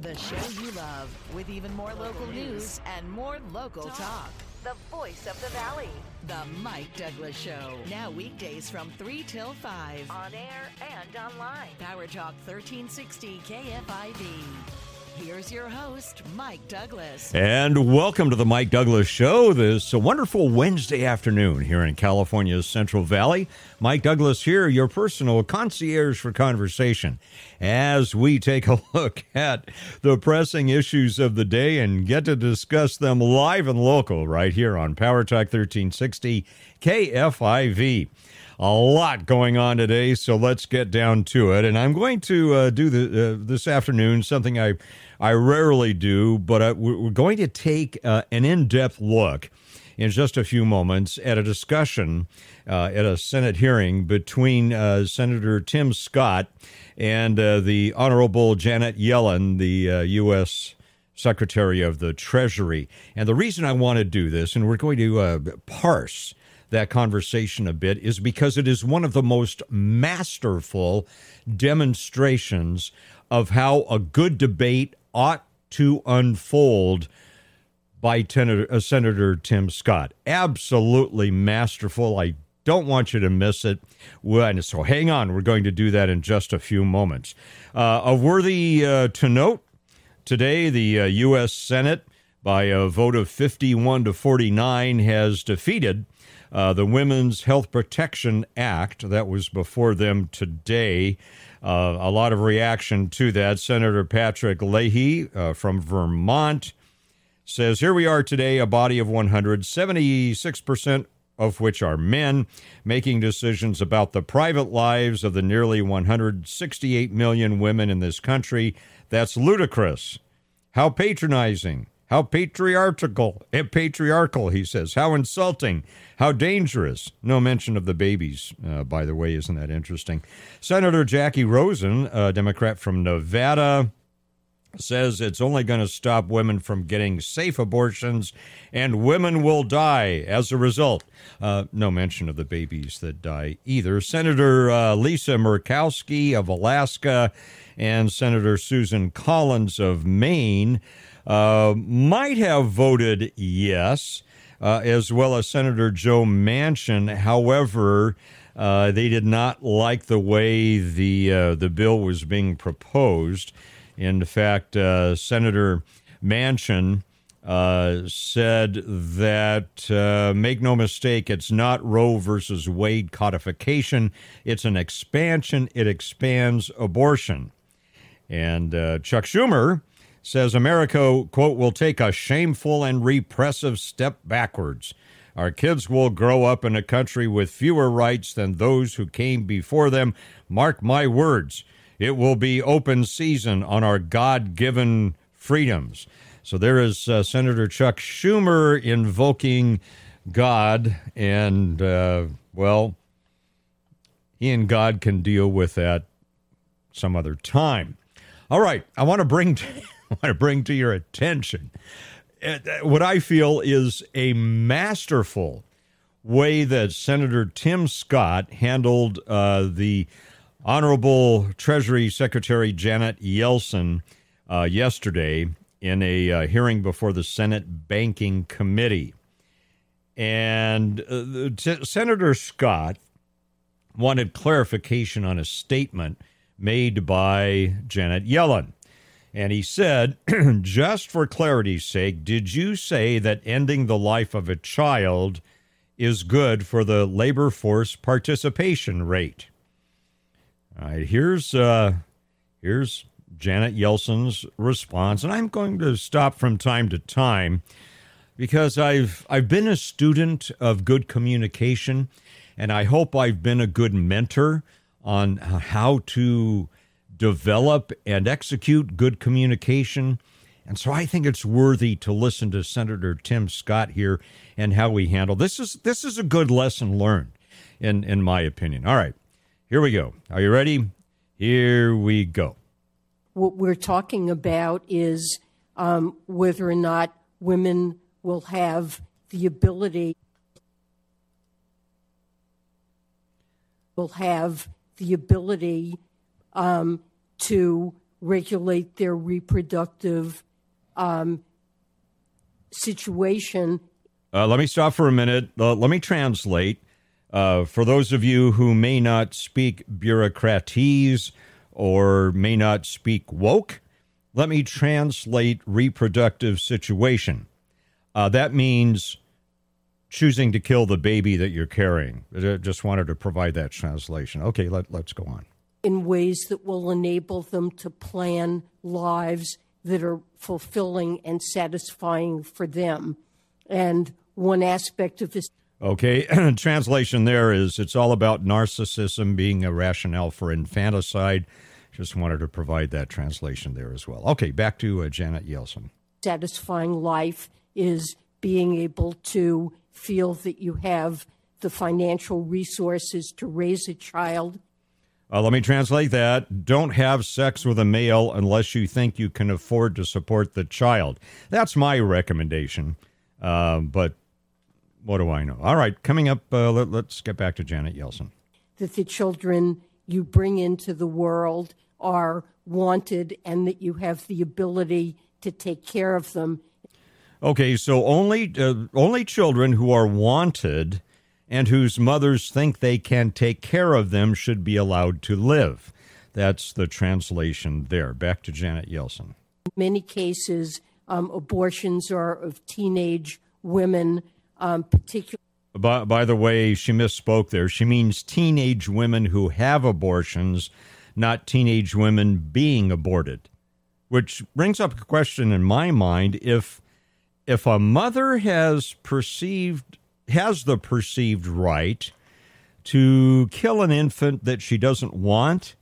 The show you love, with even more local news and more local talk. The voice of the valley. The Mike Douglass Show. Now weekdays from 3 till 5. On air and online. Power Talk 1360 KFIV. Here's your host, Mike Douglass. And welcome to the Mike Douglass Show. This wonderful Wednesday afternoon here in California's Central Valley. Mike Douglass here, your personal concierge for conversation, as we take a look at the pressing issues of the day and get to discuss them live and local right here on Power Talk 1360 KFIV a lot going on today, so let's get down to it. And I'm going to uh, do the, uh, this afternoon something I I rarely do, but I, we're going to take uh, an in depth look in just a few moments at a discussion uh, at a Senate hearing between uh, Senator Tim Scott and uh, the Honorable Janet Yellen, the U.S. Secretary of the Treasury. And the reason I want to do this, and we're going to parse that conversation a bit is because it is one of the most masterful demonstrations of how a good debate ought to unfold by Ten- uh, Senator Tim Scott. Absolutely masterful. I don't want you to miss it. So hang on. We're going to do that in just a few moments. Uh, a worthy uh, to note today, the uh, U.S. Senate, by a vote of 51 to 49, has defeated uh, the Women's Health Protection Act that was before them today. Uh, a lot of reaction to that. Senator Patrick Leahy uh, from Vermont says Here we are today, a body of 176% of which are men, making decisions about the private lives of the nearly 168 million women in this country. That's ludicrous. How patronizing. How patriarchal, eh, patriarchal, he says. How insulting. How dangerous. No mention of the babies, uh, by the way. Isn't that interesting? Senator Jackie Rosen, a Democrat from Nevada, says it's only going to stop women from getting safe abortions, and women will die as a result. Uh, no mention of the babies that die either. Senator uh, Lisa Murkowski of Alaska and Senator Susan Collins of Maine uh, might have voted yes, uh, as well as Senator Joe Manchin. However, uh, they did not like the way the uh, the bill was being proposed. In fact, uh, Senator Manchin said that make no mistake, it's not Roe versus Wade codification. It's an expansion. It expands abortion. And Chuck Schumer says America, quote, will take a shameful and repressive step backwards. Our kids will grow up in a country with fewer rights than those who came before them. Mark my words, it will be open season on our God given freedoms. So there is uh, Senator Chuck Schumer invoking God, and, uh, well, he and God can deal with that some other time. All right, I want to bring. want to bring to your attention uh, what I feel is a masterful way that Senator Tim Scott handled uh, the Honorable Treasury Secretary Janet Yellen uh, yesterday in a uh, hearing before the Senate Banking Committee. And uh, t- Senator Scott wanted clarification on a statement made by Janet Yellen. And he said, just for clarity's sake, did you say that ending the life of a child is good for the labor force participation rate? All right, here's uh, here's Janet Yellen's response, and I'm going to stop from time to time because I've I've been a student of good communication, and I hope I've been a good mentor on how to develop and execute good communication. And so I think it's worthy to listen to Senator Tim Scott here and how we handle this is this is a good lesson learned in in my opinion. All right. Here we go. Are you ready? Here we go. What we're talking about is um, whether or not women will have the ability will have the ability um, to regulate their reproductive um, situation. Uh, let me stop for a minute. Uh, let me translate. Uh, for those of you who may not speak bureaucratese or may not speak woke, let me translate reproductive situation. Uh, that means choosing to kill the baby that you're carrying. I just wanted to provide that translation. Okay, let, let's go on. In ways that will enable them to plan lives that are fulfilling and satisfying for them. And one aspect of this. Okay, translation there is it's all about narcissism being a rationale for infanticide. Just wanted to provide that translation there as well. Okay, back to uh, Janet Yelson. Satisfying life is being able to feel that you have the financial resources to raise a child. Uh, let me translate that. Don't have sex with a male unless you think you can afford to support the child. That's my recommendation. Uh, but what do I know? All right, coming up, uh, let, us get back to Janet Yelson. That the children you bring into the world are wanted and that you have the ability to take care of them Okay, so only uh, only children who are wanted and whose mothers think they can take care of them should be allowed to live. That's the translation there. Back to Janet Yelson. In many cases, um, abortions are of teenage women, um, particularly. By, by the way, she misspoke there. She means teenage women who have abortions, not teenage women being aborted. Which brings up a question in my mind if if a mother has perceived has the perceived right to kill an infant that she doesn't want,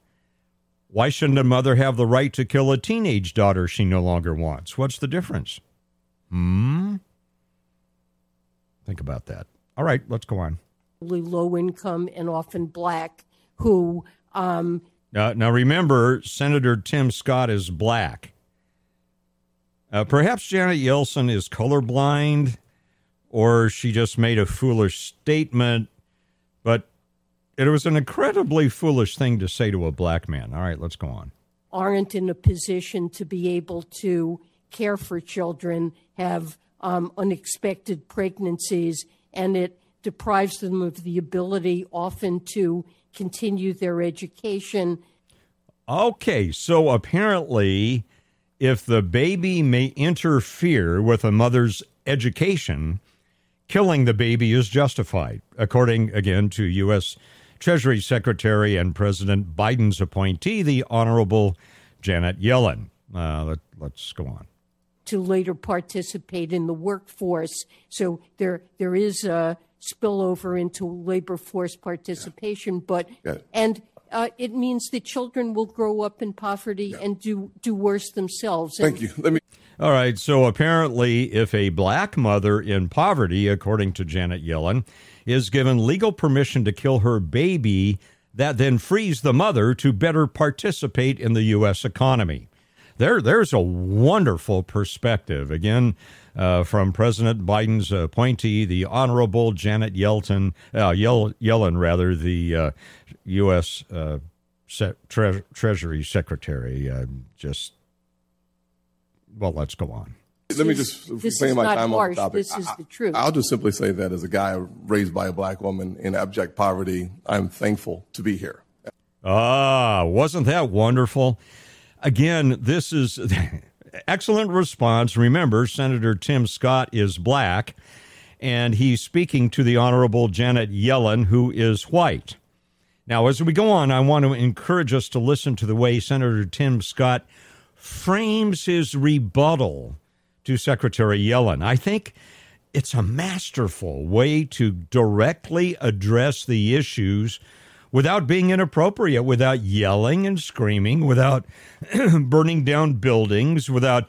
why shouldn't a mother have the right to kill a teenage daughter she no longer wants? What's the difference? Hmm. Think about that. All right, let's go on. Low income and often black who. Um, now, now remember, Senator Tim Scott is black. Uh, perhaps Janet Yelson is colorblind, or she just made a foolish statement, but it was an incredibly foolish thing to say to a black man. All right, let's go on. Aren't in a position to be able to care for children, have um, unexpected pregnancies, and it deprives them of the ability often to continue their education. Okay, so apparently if the baby may interfere with a mother's education, killing the baby is justified, according again to U.S. Treasury Secretary and President Biden's appointee, the Honorable Janet Yellen. Uh, let, let's go on. To later participate in the workforce. So there, there is a spillover into labor force participation, yeah. but, yeah. and uh, it means that children will grow up in poverty yeah. and do do worse themselves. Thank you. Let me. All right. So apparently, if a black mother in poverty, according to Janet Yellen, is given legal permission to kill her baby, that then frees the mother to better participate in the U.S. economy. There, there's a wonderful perspective. Again, uh, from President Biden's appointee, the Honorable Janet Yelton, uh, Yell, Yellen, rather, the uh, U.S. Uh, Se- Tre- Treasury Secretary. Uh, just, well, let's go on. Let me just explain my time harsh. on the topic. This is the truth. I, will just simply say that as a guy raised by a black woman in abject poverty, I'm thankful to be here. Ah, wasn't that wonderful? Again, this is excellent response. Remember, Senator Tim Scott is black, and he's speaking to the Honorable Janet Yellen, who is white. Now, as we go on, I want to encourage us to listen to the way Senator Tim Scott frames his rebuttal to Secretary Yellen. I think it's a masterful way to directly address the issues without being inappropriate, without yelling and screaming, without burning down buildings, without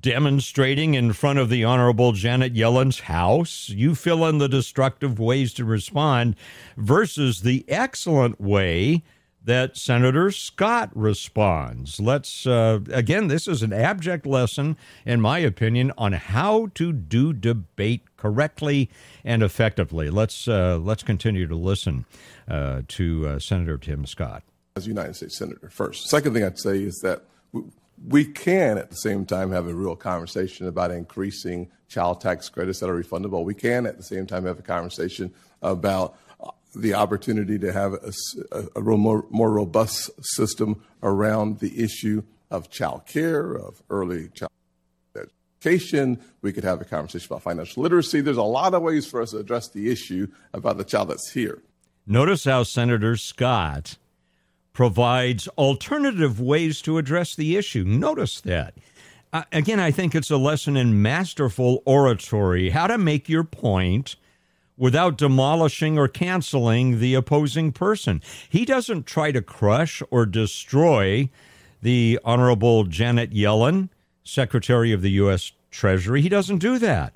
demonstrating in front of the Honorable Janet Yellen's house. You fill in the destructive ways to respond versus the excellent way that Senator Scott responds. Let's, uh, again, this is an abject lesson, in my opinion, on how to do debate correctly and effectively. Let's, uh, let's continue to listen uh, to uh, Senator Tim Scott. as United States Senator first. Second thing I'd say is that we can at the same time have a real conversation about increasing child tax credits that are refundable. We can at the same time have a conversation about the opportunity to have a, more robust system around the issue of child care, of early child education. We could have a conversation about financial literacy. There's a lot of ways for us to address the issue about the child that's here. Notice how Senator Scott provides alternative ways to address the issue. Notice that. Uh, again, I think it's a lesson in masterful oratory, how to make your point without demolishing or canceling the opposing person. He doesn't try to crush or destroy the Honorable Janet Yellen, Secretary of the U.S. Treasury. He doesn't do that.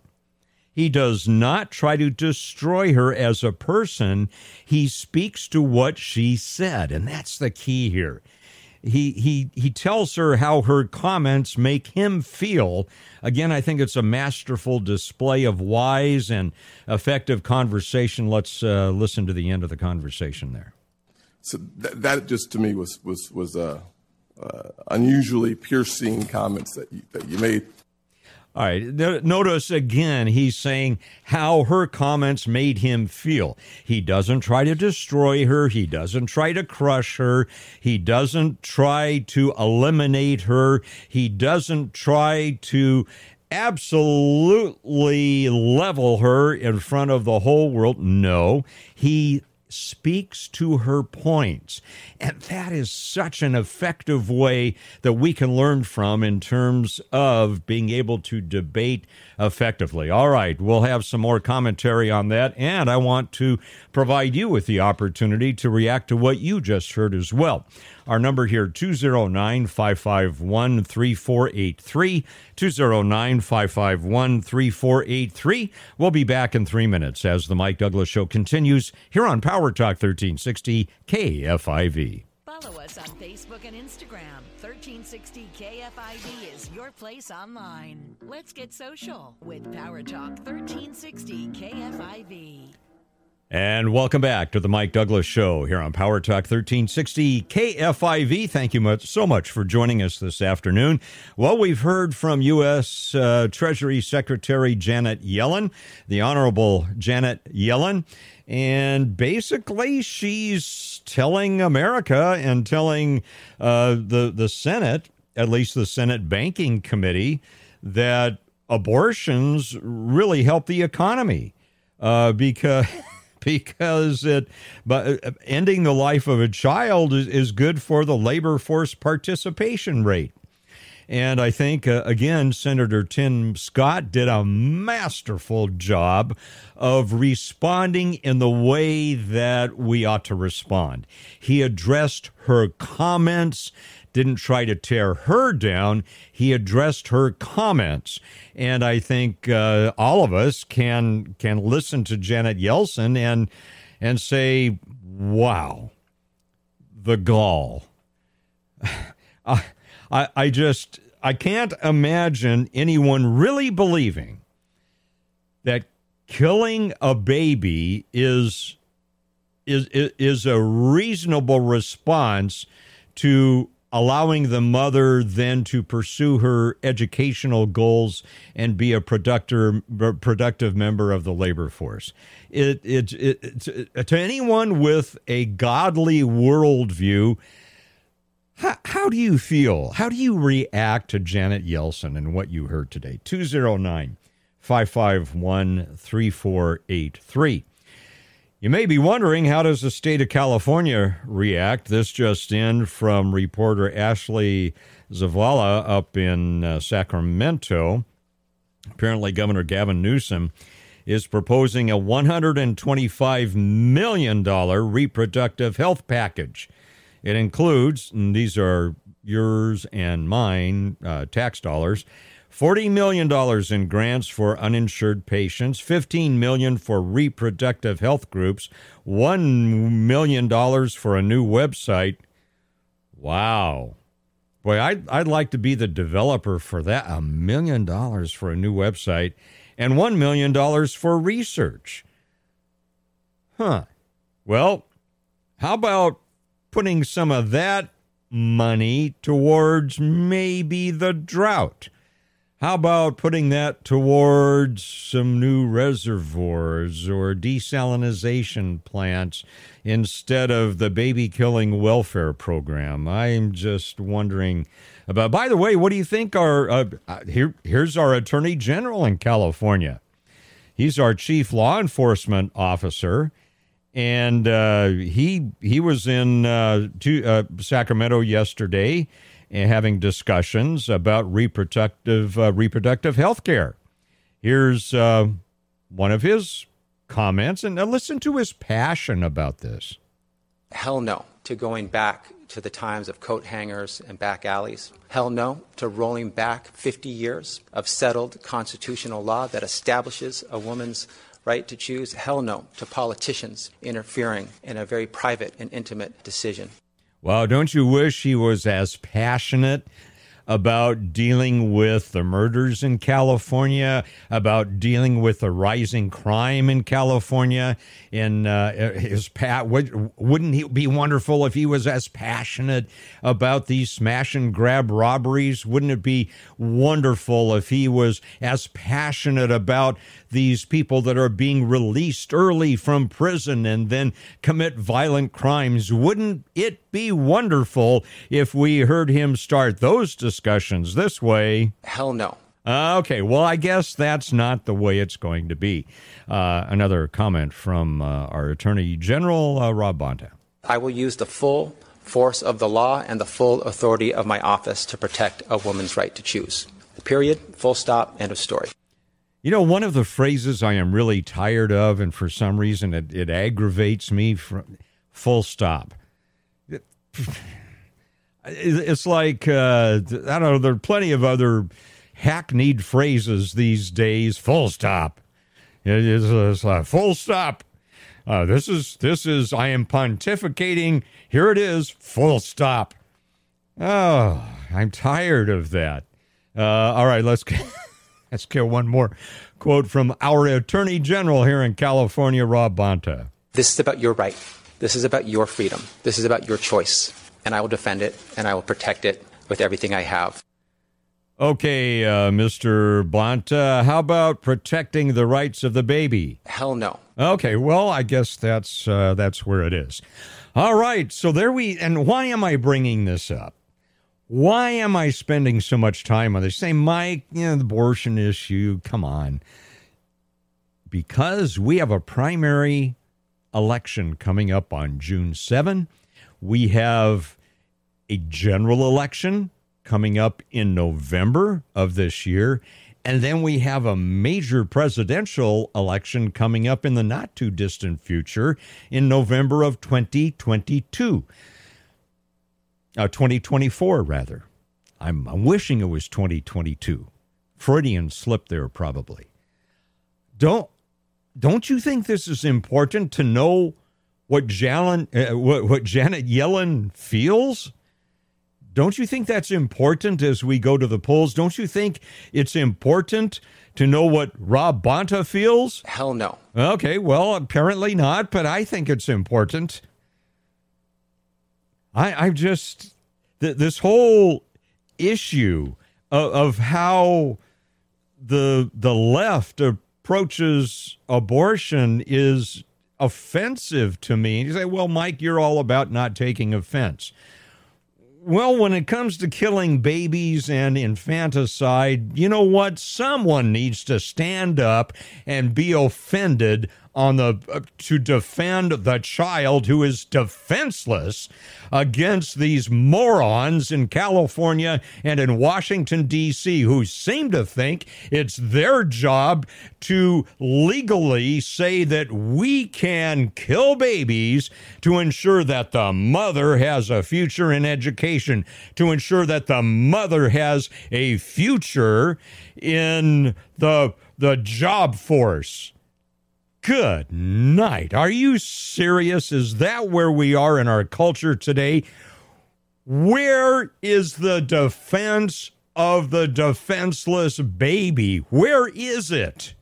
He does not try to destroy her as a person. He speaks to what she said, and that's the key here. He he he tells her how her comments make him feel. Again, I think it's a masterful display of wise and effective conversation. Let's uh, listen to the end of the conversation there. So th- that just to me was was was uh, uh, unusually piercing comments that you, that you made. All right. Notice again, he's saying how her comments made him feel. He doesn't try to destroy her. He doesn't try to crush her. He doesn't try to eliminate her. He doesn't try to absolutely level her in front of the whole world. No, he speaks to her points. And that is such an effective way that we can learn from in terms of being able to debate effectively. All right, we'll have some more commentary on that. And I want to provide you with the opportunity to react to what you just heard as well. Our number here, 209 551 3483. 209 551 3483. We'll be back in three minutes as the Mike Douglass Show continues here on Power Talk 1360 KFIV. Follow us on Facebook and Instagram. 1360 KFIV is your place online. Let's get social with Power Talk 1360 KFIV. And welcome back to the Mike Douglass Show here on Power Talk 1360 KFIV. Thank you much, so much for joining us this afternoon. Well, we've heard from U.S. Uh, Treasury Secretary Janet Yellen, the Honorable Janet Yellen, and basically she's telling America and telling uh, the the Senate, at least the Senate Banking Committee, that abortions really help the economy uh, because. because it but uh, ending the life of a child is, is good for the labor force participation rate. And I think, uh, again, Senator Tim Scott did a masterful job of responding in the way that we ought to respond. He addressed her comments didn't try to tear her down. He addressed her comments, and I think uh, all of us can can listen to Janet Yeltsin and and say, "Wow, the gall." I, I, I just I can't imagine anyone really believing that killing a baby is is is a reasonable response to allowing the mother then to pursue her educational goals and be a productive productive member of the labor force. It, it, it, it uh, to anyone with a godly worldview, how, how do you feel? How do you react to Janet Yeltsin and what you heard today? 209 551 3483. You may be wondering how does the state of California react? This just in from reporter Ashley Zavala up in uh, Sacramento. Apparently, Governor Gavin Newsom is proposing a $125 million reproductive health package. It includes, and these are yours and mine uh, tax dollars, $40 million in grants for uninsured patients, 15 million for reproductive health groups, $1 million for a new website. Wow. Boy, I'd, I'd like to be the developer for that. A million dollars for a new website and $1 million for research. Huh. Well, how about putting some of that money towards maybe the drought? How about putting that towards some new reservoirs or desalination plants instead of the baby killing welfare program? I'm just wondering about. By the way, what do you think? Our uh, uh, here, here's our Attorney General in California. He's our chief law enforcement officer, and uh, he he was in uh, to, uh, Sacramento yesterday having discussions about reproductive uh, reproductive health care. Here's uh, one of his comments, and listen to his passion about this. Hell no to going back to the times of coat hangers and back alleys. Hell no to rolling back 50 years of settled constitutional law that establishes a woman's right to choose. Hell no to politicians interfering in a very private and intimate decision. Well, don't you wish he was as passionate about dealing with the murders in California, about dealing with the rising crime in California. In uh, his pat, wouldn't he be wonderful if he was as passionate about these smash and grab robberies? Wouldn't it be wonderful if he was as passionate about these people that are being released early from prison and then commit violent crimes? Wouldn't it be wonderful if we heard him start those discussions this way? Hell no. Uh, okay, well, I guess that's not the way it's going to be. Uh, another comment from uh, our Attorney General, uh, Rob Bonta. I will use the full force of the law and the full authority of my office to protect a woman's right to choose. Period, full stop, end of story. You know, one of the phrases I am really tired of, and for some reason it, it aggravates me, from, full stop it's like uh, I don't know. There are plenty of other hackneyed phrases these days. Full stop. It's, it's like full stop. Uh, this is this is. I am pontificating. Here it is. Full stop. Oh, I'm tired of that. Uh, all right, let's let's get one more quote from our Attorney General here in California, Rob Bonta. This is about your right. This is about your freedom. This is about your choice. And I will defend it and I will protect it with everything I have. Okay, uh, Mr. Uh, how about protecting the rights of the baby? Hell no. Okay, well, I guess that's uh, that's where it is. All right, so there we. And why am I bringing this up? Why am I spending so much time on this? Say, Mike, you know, the abortion issue. Come on, because we have a primary election coming up on June 7. We have a general election coming up in November of this year. And then we have a major presidential election coming up in the not too distant future in November of 2022. Uh, 2024, rather. I'm, I'm wishing it was 2022. Freudian slip there, probably. Don't don't you think this is important to know what, Jalen, uh, what, what Janet Yellen feels? Don't you think that's important as we go to the polls? Don't you think it's important to know what Rob Bonta feels? Hell no. Okay, well, apparently not, but I think it's important. I, I just, th- this whole issue of, of how the the left approaches abortion is offensive to me. And you say, well, Mike, you're all about not taking offense. Well, when it comes to killing babies and infanticide, you know what? Someone needs to stand up and be offended on the uh, to defend the child who is defenseless against these morons in California and in Washington D.C. who seem to think it's their job to legally say that we can kill babies to ensure that the mother has a future in education, to ensure that the mother has a future in the the job force. Good night. Are you serious? Is that where we are in our culture today? Where is the defense of the defenseless baby? Where is it?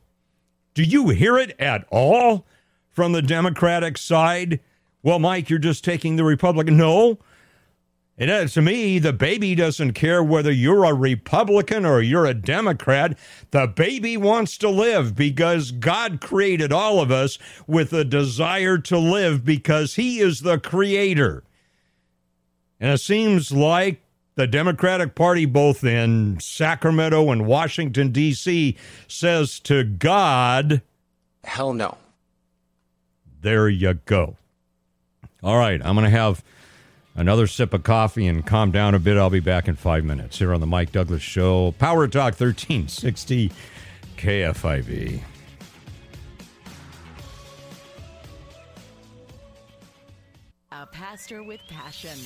Do you hear it at all from the Democratic side? Well, Mike, you're just taking the Republican. No. And to me, the baby doesn't care whether you're a Republican or you're a Democrat. The baby wants to live because God created all of us with a desire to live because He is the creator. And it seems like the Democratic Party, both in Sacramento and Washington, D.C., says to God, Hell no. There you go. All right, I'm going to have another sip of coffee and calm down a bit. I'll be back in five minutes here on the Mike Douglass Show, Power Talk 1360 KFIV. A pastor with passion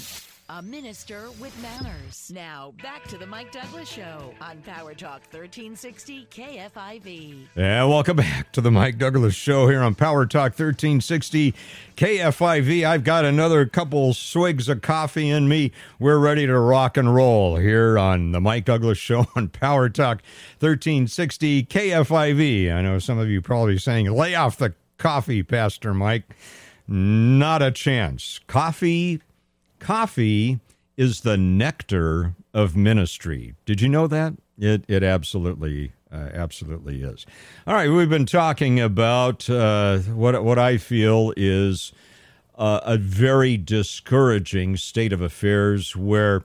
a minister with manners. Now, back to the Mike Douglass Show on Power Talk 1360 KFIV. Yeah, welcome back to the Mike Douglass Show here on Power Talk 1360 KFIV. I've got another couple swigs of coffee in me. We're ready to rock and roll here on the Mike Douglass Show on Power Talk 1360 KFIV. I know some of you probably saying, lay off the coffee, Pastor Mike. Not a chance. Coffee Coffee is the nectar of ministry. Did you know that? It it absolutely uh, absolutely is. All right, we've been talking about uh, what what I feel is uh, a very discouraging state of affairs where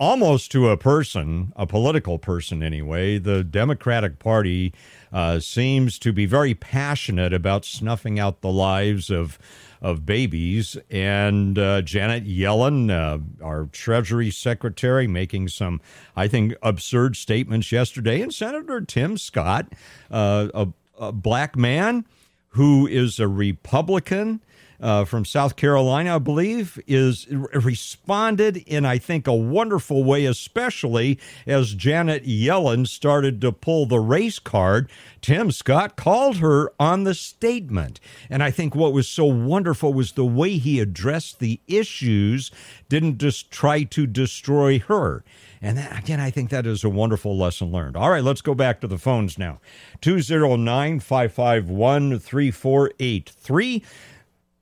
almost to a person, a political person anyway, the Democratic Party uh, seems to be very passionate about snuffing out the lives of of babies. And uh, Janet Yellen, uh, our Treasury Secretary, making some, I think, absurd statements yesterday. And Senator Tim Scott, uh, a, a black man who is a Republican uh, from South Carolina, I believe, is responded in, I think, a wonderful way, especially as Janet Yellen started to pull the race card. Tim Scott called her on the statement. And I think what was so wonderful was the way he addressed the issues, didn't just try to destroy her. And that, again, I think that is a wonderful lesson learned. All right, let's go back to the phones now. 209 551 3483.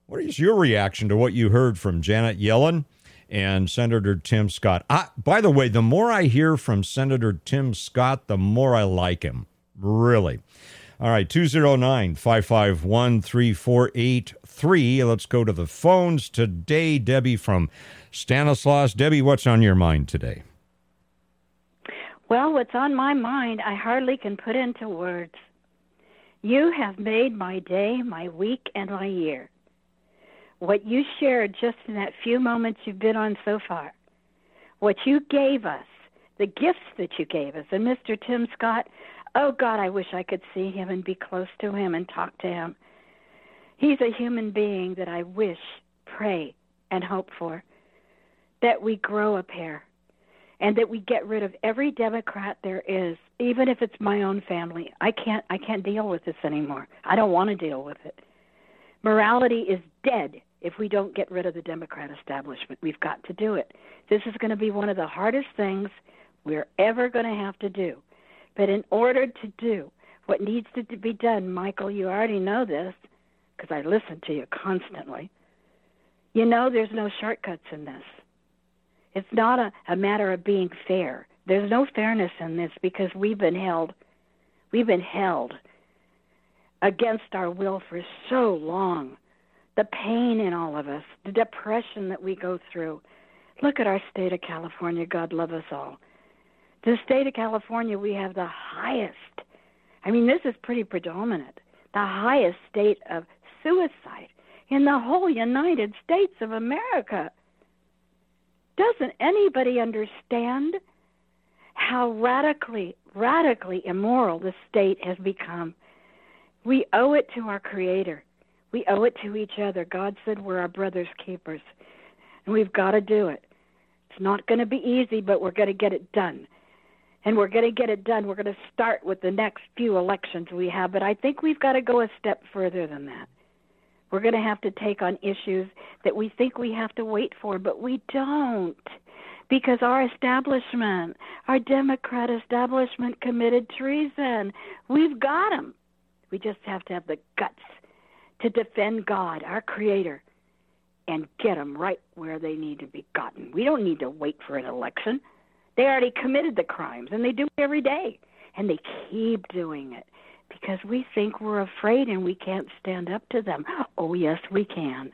What is your reaction to what you heard from Janet Yellen and Senator Tim Scott? I, by the way, the more I hear from Senator Tim Scott, the more I like him. Really. All right, 209 551 3483. Let's go to the phones today. Debbie from Stanislaus. Debbie, what's on your mind today? Well, what's on my mind, I hardly can put into words. You have made my day, my week, and my year what you shared just in that few moments you've been on so far, what you gave us, the gifts that you gave us. And Mr. Tim Scott, oh God, I wish I could see him and be close to him and talk to him. He's a human being that I wish, pray, and hope for that we grow a pair and that we get rid of every democrat there is even if it's my own family i can't i can't deal with this anymore i don't want to deal with it morality is dead if we don't get rid of the Democrat establishment. We've got to do it. This is going to be one of the hardest things we're ever going to have to do. But in order to do what needs to be done, Michael, you already know this because I listen to you constantly. You know there's no shortcuts in this. It's not a, a matter of being fair. There's no fairness in this because we've been held we've been held against our will for so long the pain in all of us, the depression that we go through. Look at our state of California. God love us all. The state of California, we have the highest, I mean, this is pretty predominant, the highest state of suicide in the whole United States of America. Doesn't anybody understand how radically, radically immoral the state has become? We owe it to our Creator we owe it to each other. God said we're our brother's keepers, and we've got to do it. It's not going to be easy, but we're going to get it done. And we're going to get it done. We're going to start with the next few elections we have, but I think we've got to go a step further than that. We're going to have to take on issues that we think we have to wait for, but we don't. Because our establishment, our Democrat establishment committed treason. We've got them. We just have to have the guts to defend God, our Creator, and get them right where they need to be gotten. We don't need to wait for an election. They already committed the crimes, and they do it every day, and they keep doing it because we think we're afraid and we can't stand up to them. Oh, yes, we can.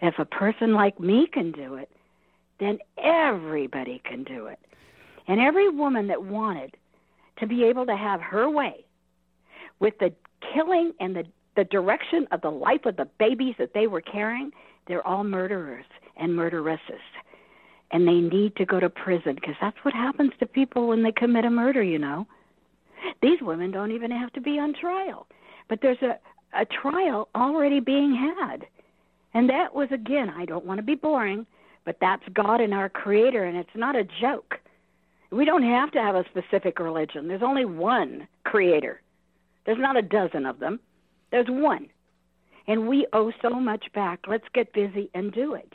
If a person like me can do it, then everybody can do it. And every woman that wanted to be able to have her way with the killing and the, the direction of the life of the babies that they were carrying, they're all murderers and murderesses. And they need to go to prison because that's what happens to people when they commit a murder, you know. These women don't even have to be on trial. But there's a, a trial already being had. And that was, again, I don't want to be boring, but that's God and our Creator, and it's not a joke. We don't have to have a specific religion. There's only one Creator. There's not a dozen of them. There's one. And we owe so much back. Let's get busy and do it.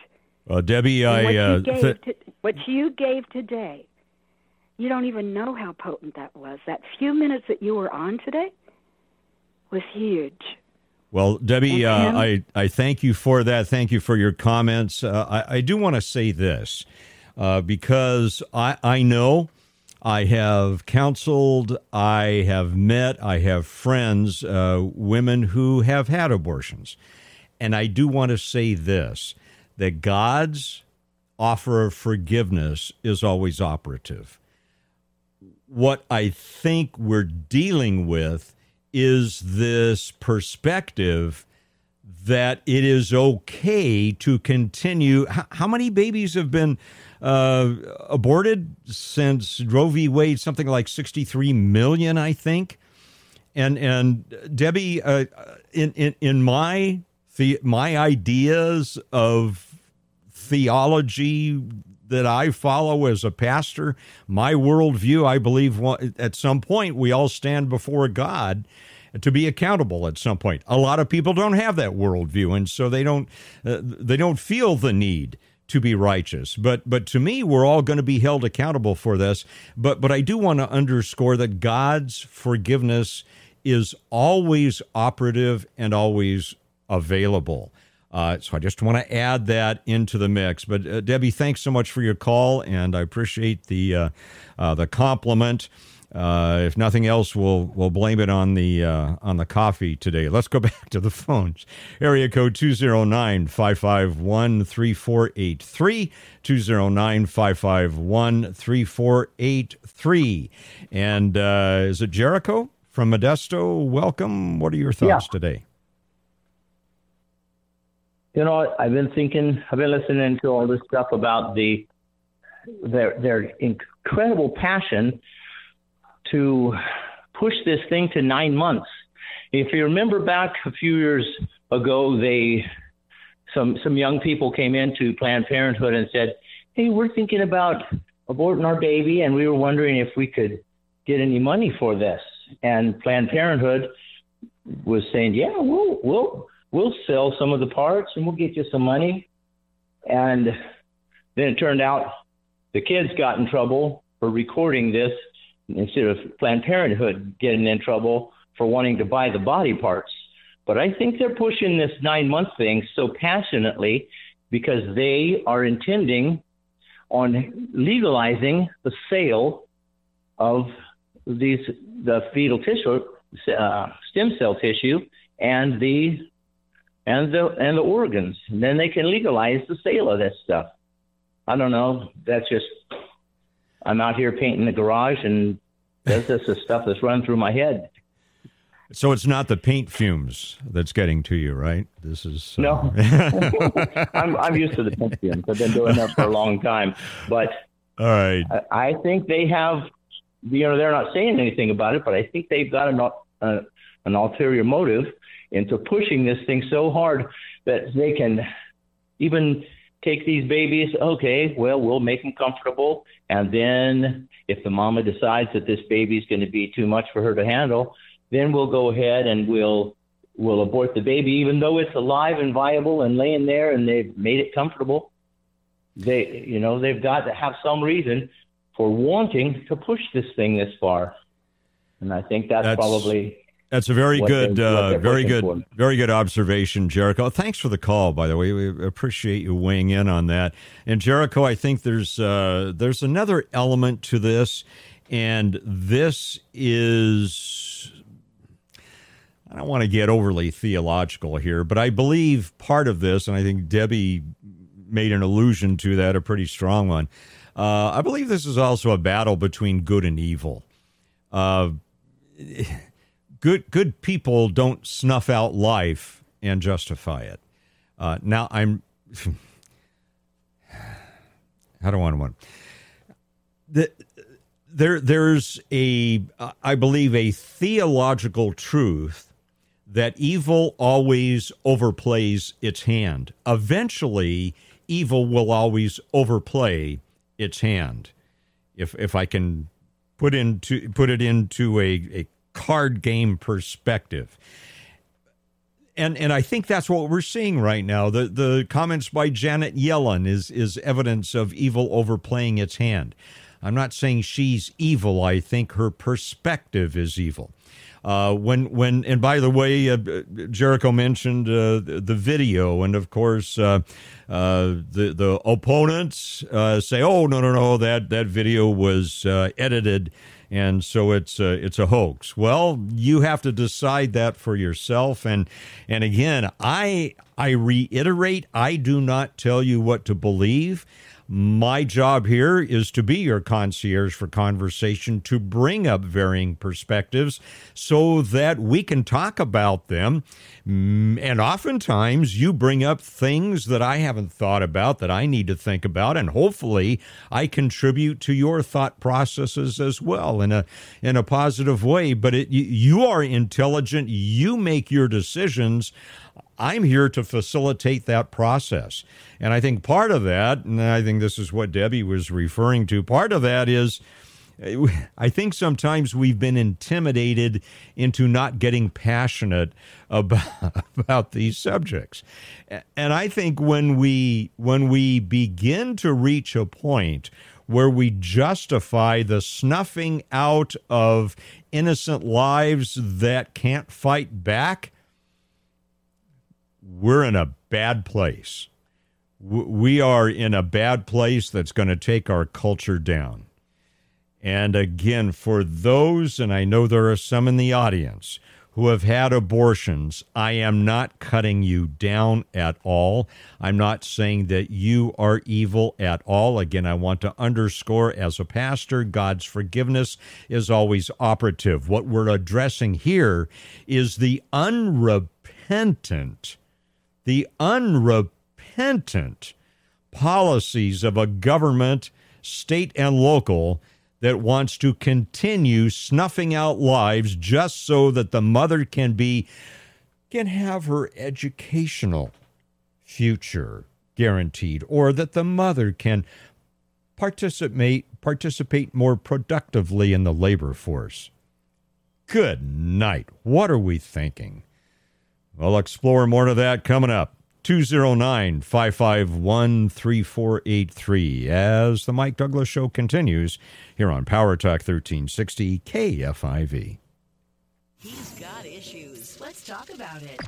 Well, Debbie, I. What, uh, you gave th- to, what you gave today, you don't even know how potent that was. That few minutes that you were on today was huge. Well, Debbie, uh, I, I thank you for that. Thank you for your comments. Uh, I, I do want to say this uh, because I, I know I have counseled, I have met, I have friends, uh, women who have had abortions. And I do want to say this that God's offer of forgiveness is always operative. What I think we're dealing with is this perspective that it is okay to continue. How, how many babies have been uh, aborted since Roe v. Wade? Something like 63 million, I think. And and Debbie, uh, in, in in my the my ideas of theology that I follow as a pastor, my worldview, I believe at some point we all stand before God to be accountable at some point. A lot of people don't have that worldview, and so they don't uh, they don't feel the need to be righteous. But but to me, we're all going to be held accountable for this. But but I do want to underscore that God's forgiveness is always operative and always available. Uh, so I just want to add that into the mix. But uh, Debbie, thanks so much for your call, and I appreciate the uh, uh, the compliment. Uh, if nothing else, we'll we'll blame it on the uh, on the coffee today. Let's go back to the phones. Area code 209-551-3483, 209-551-3483. And uh, is it Jericho from Modesto? Welcome. What are your thoughts Yeah. today? You know, I've been thinking, I've been listening to all this stuff about the their their incredible passion to push this thing to nine months. If you remember back a few years ago, they some some young people came into Planned Parenthood and said, "Hey, we're thinking about aborting our baby, and we were wondering if we could get any money for this." And Planned Parenthood was saying, "Yeah, we'll we'll we'll sell some of the parts and we'll get you some money." And then it turned out the kids got in trouble for recording this instead of Planned Parenthood getting in trouble for wanting to buy the body parts. But I think they're pushing this nine month thing so passionately because they are intending on legalizing the sale of these the fetal tissue, uh, stem cell tissue, and the and the and the organs. And then they can legalize the sale of that stuff. I don't know. That's just I'm out here painting the garage, and this is stuff that's running through my head. So it's not the paint fumes that's getting to you, right? This is uh, No, I'm I'm used to the paint fumes. I've been doing that for a long time, but All right. I, I think they have. You know, they're not saying anything about it, but I think they've got an uh, an ulterior motive into pushing this thing so hard that they can even take these babies. Okay, well, we'll make them comfortable, and then if the mama decides that this baby's going to be too much for her to handle, then we'll go ahead and we'll we'll abort the baby, even though it's alive and viable and laying there, and they've made it comfortable. They, you know, they've got to have some reason for wanting to push this thing this far, and I think that's, That's- probably That's a very good, uh, very good, for. very good observation, Jericho. Thanks for the call, by the way. We appreciate you weighing in on that. And Jericho, I think there's uh, there's another element to this, and this is I don't want to get overly theological here, but I believe part of this, and I think Debbie made an allusion to that, a pretty strong one. Uh, I believe this is also a battle between good and evil. Good good people don't snuff out life and justify it. Uh, now I'm how do I want the there there's a I believe a theological truth that evil always overplays its hand. Eventually, evil will always overplay its hand. If if I can put into put it into a, a card game perspective. And and I think that's what we're seeing right now. The the comments by Janet Yellen is is evidence of evil overplaying its hand. I'm not saying she's evil. I think her perspective is evil. Uh, when when and by the way, uh, Jericho mentioned uh, the video, and of course, uh, uh, the the opponents uh, say, "Oh no no no, that that video was edited." And so it's a, it's a hoax. Well, you have to decide that for yourself. And and again, I I reiterate, I do not tell you what to believe. My job here is to be your concierge for conversation, to bring up varying perspectives so that we can talk about them. Mm, and oftentimes you bring up things that I haven't thought about that I need to think about, and hopefully I contribute to your thought processes as well in a in a positive way. But it, you are intelligent, you make your decisions. I'm here to facilitate that process. And I think part of that, and I think this is what Debbie was referring to, part of that is I think sometimes we've been intimidated into not getting passionate about, about these subjects. And I think when we when we begin to reach a point where we justify the snuffing out of innocent lives that can't fight back, we're in a bad place. We are in a bad place that's going to take our culture down. And again, for those, and I know there are some in the audience who have had abortions, I am not cutting you down at all. I'm not saying that you are evil at all. Again, I want to underscore as a pastor, God's forgiveness is always operative. What we're addressing here is the unrepentant the unrepentant policies of a government, state and local, that wants to continue snuffing out lives just so that the mother can be can have her educational future guaranteed or that the mother can participate participate more productively in the labor force. Good night. What are we thinking? I'll explore more of that coming up. 209 551 3483 as the Mike Douglass Show continues here on Power Talk 1360 KFIV. He's got issues. Let's talk about it.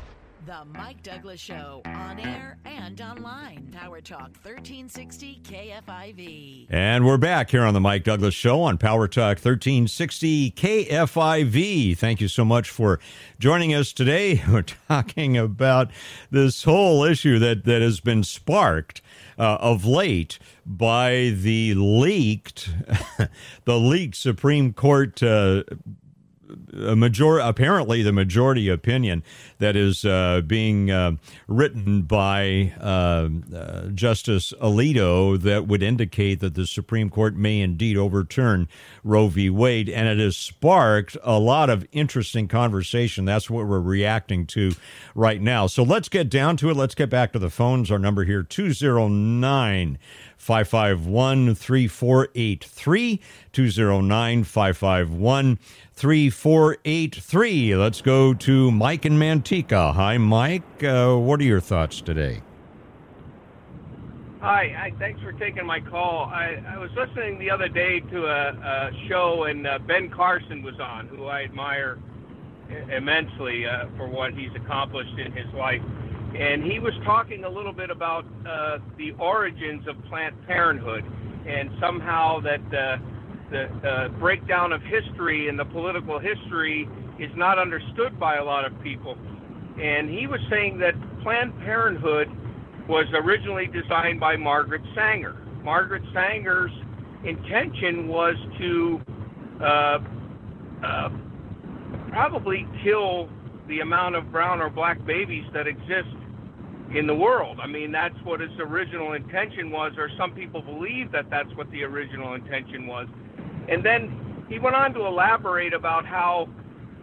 The Mike Douglass Show on air and online. Power Talk 1360 KFIV. And we're back here on the Mike Douglass Show on Power Talk 1360 KFIV. Thank you so much for joining us today. We're talking about this whole issue that, that has been sparked uh, of late by the leaked, the leaked Supreme Court uh, a major apparently the majority opinion that is uh, being uh, written by uh, uh, Justice Alito that would indicate that the Supreme Court may indeed overturn Roe v. Wade, and it has sparked a lot of interesting conversation. That's what we're reacting to right now. So let's get down to it. Let's get back to the phones. Our number here two zero nine. 551 3483 209 551 3483. Let's go to Mike in Manteca. Hi, Mike. Uh, what are your thoughts today? Hi, I, thanks for taking my call. I, I was listening the other day to a, a show, and uh, Ben Carson was on, who I admire immensely uh, for what he's accomplished in his life. And he was talking a little bit about uh, the origins of Planned Parenthood and somehow that uh, the uh, breakdown of history and the political history is not understood by a lot of people. And he was saying that Planned Parenthood was originally designed by Margaret Sanger. Margaret Sanger's intention was to uh, uh, probably kill the amount of brown or black babies that exist in the world. I mean, that's what his original intention was, or some people believe that that's what the original intention was. And then he went on to elaborate about how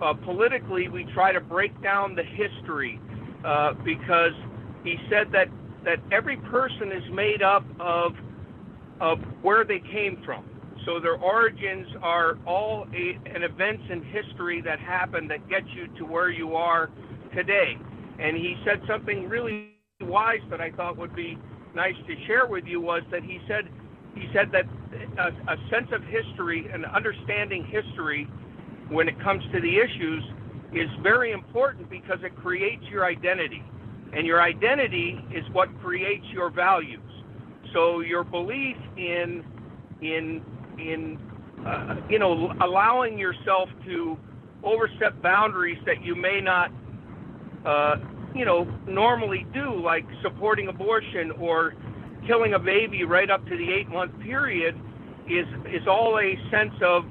uh, politically we try to break down the history uh, because he said that, that every person is made up of, of where they came from. So their origins are all a, an events in history that happened that get you to where you are today. And he said something really wise that I thought would be nice to share with you was that he said he said that a, a sense of history and understanding history when it comes to the issues is very important because it creates your identity. And your identity is what creates your values. So your belief in in in uh, you know allowing yourself to overstep boundaries that you may not uh, you know normally do, like supporting abortion or killing a baby right up to the eight month period, is is all a sense of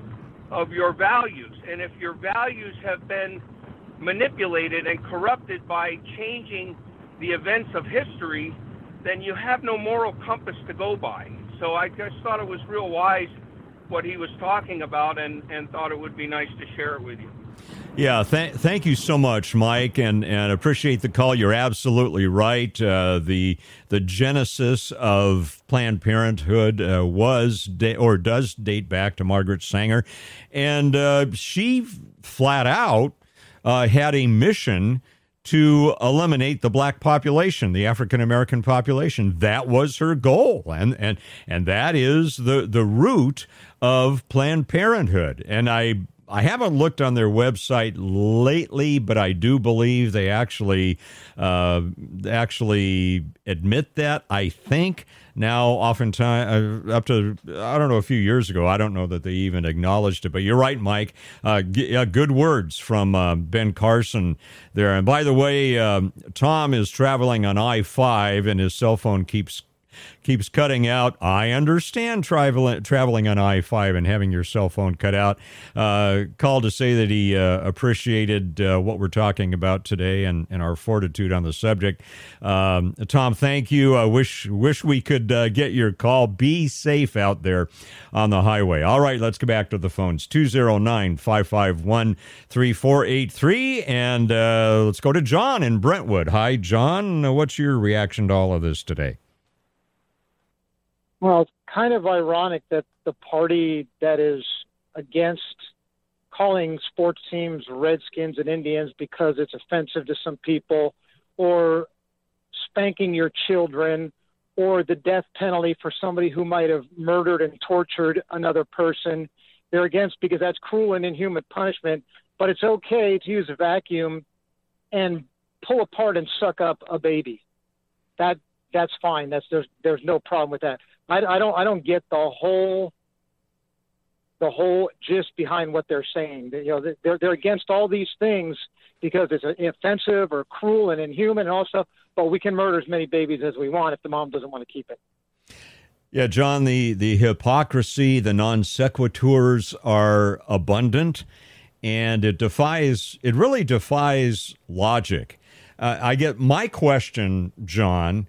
of your values. And if your values have been manipulated and corrupted by changing the events of history, then you have no moral compass to go by. So I just thought it was real wise what he was talking about and, and thought it would be nice to share it with you. Yeah, th- thank you so much, Mike, and, and appreciate the call. You're absolutely right. Uh, the the genesis of Planned Parenthood uh, was da- or does date back to Margaret Sanger, and uh, she flat out uh, had a mission to eliminate the black population, the African American population. That was her goal, and and and that is the the root of Planned Parenthood. And I I haven't looked on their website lately, but I do believe they actually uh, actually admit that. I think now, oftentimes, uh, up to I don't know a few years ago, I don't know that they even acknowledged it. But you're right, Mike. Uh, uh, good words from uh, Ben Carson there. And by the way, um, Tom is traveling on I five, and his cell phone keeps keeps cutting out. I understand traveling on I five and having your cell phone cut out. Uh, called to say that he uh, appreciated uh, what we're talking about today and, and our fortitude on the subject. Um, Tom, thank you. I wish wish we could uh, get your call. Be safe out there on the highway. All right, let's go back to the phones 209 551 3483. And uh, let's go to John in Brentwood. Hi, John. What's your reaction to all of this today? Well, it's kind of ironic that the party that is against calling sports teams Redskins and Indians because it's offensive to some people, or spanking your children, or the death penalty for somebody who might have murdered and tortured another person, they're against because that's cruel and inhuman punishment. But it's okay to use a vacuum and pull apart and suck up a baby. That that's fine. That's there's there's no problem with that. I, I don't I don't get the whole the whole gist behind what they're saying. You know, they're they're against all these things because it's offensive or cruel and inhuman, and also, but we can murder as many babies as we want if the mom doesn't want to keep it. Yeah, John, the the hypocrisy, the non sequiturs are abundant, and it defies it really defies logic. Uh, I get my question, John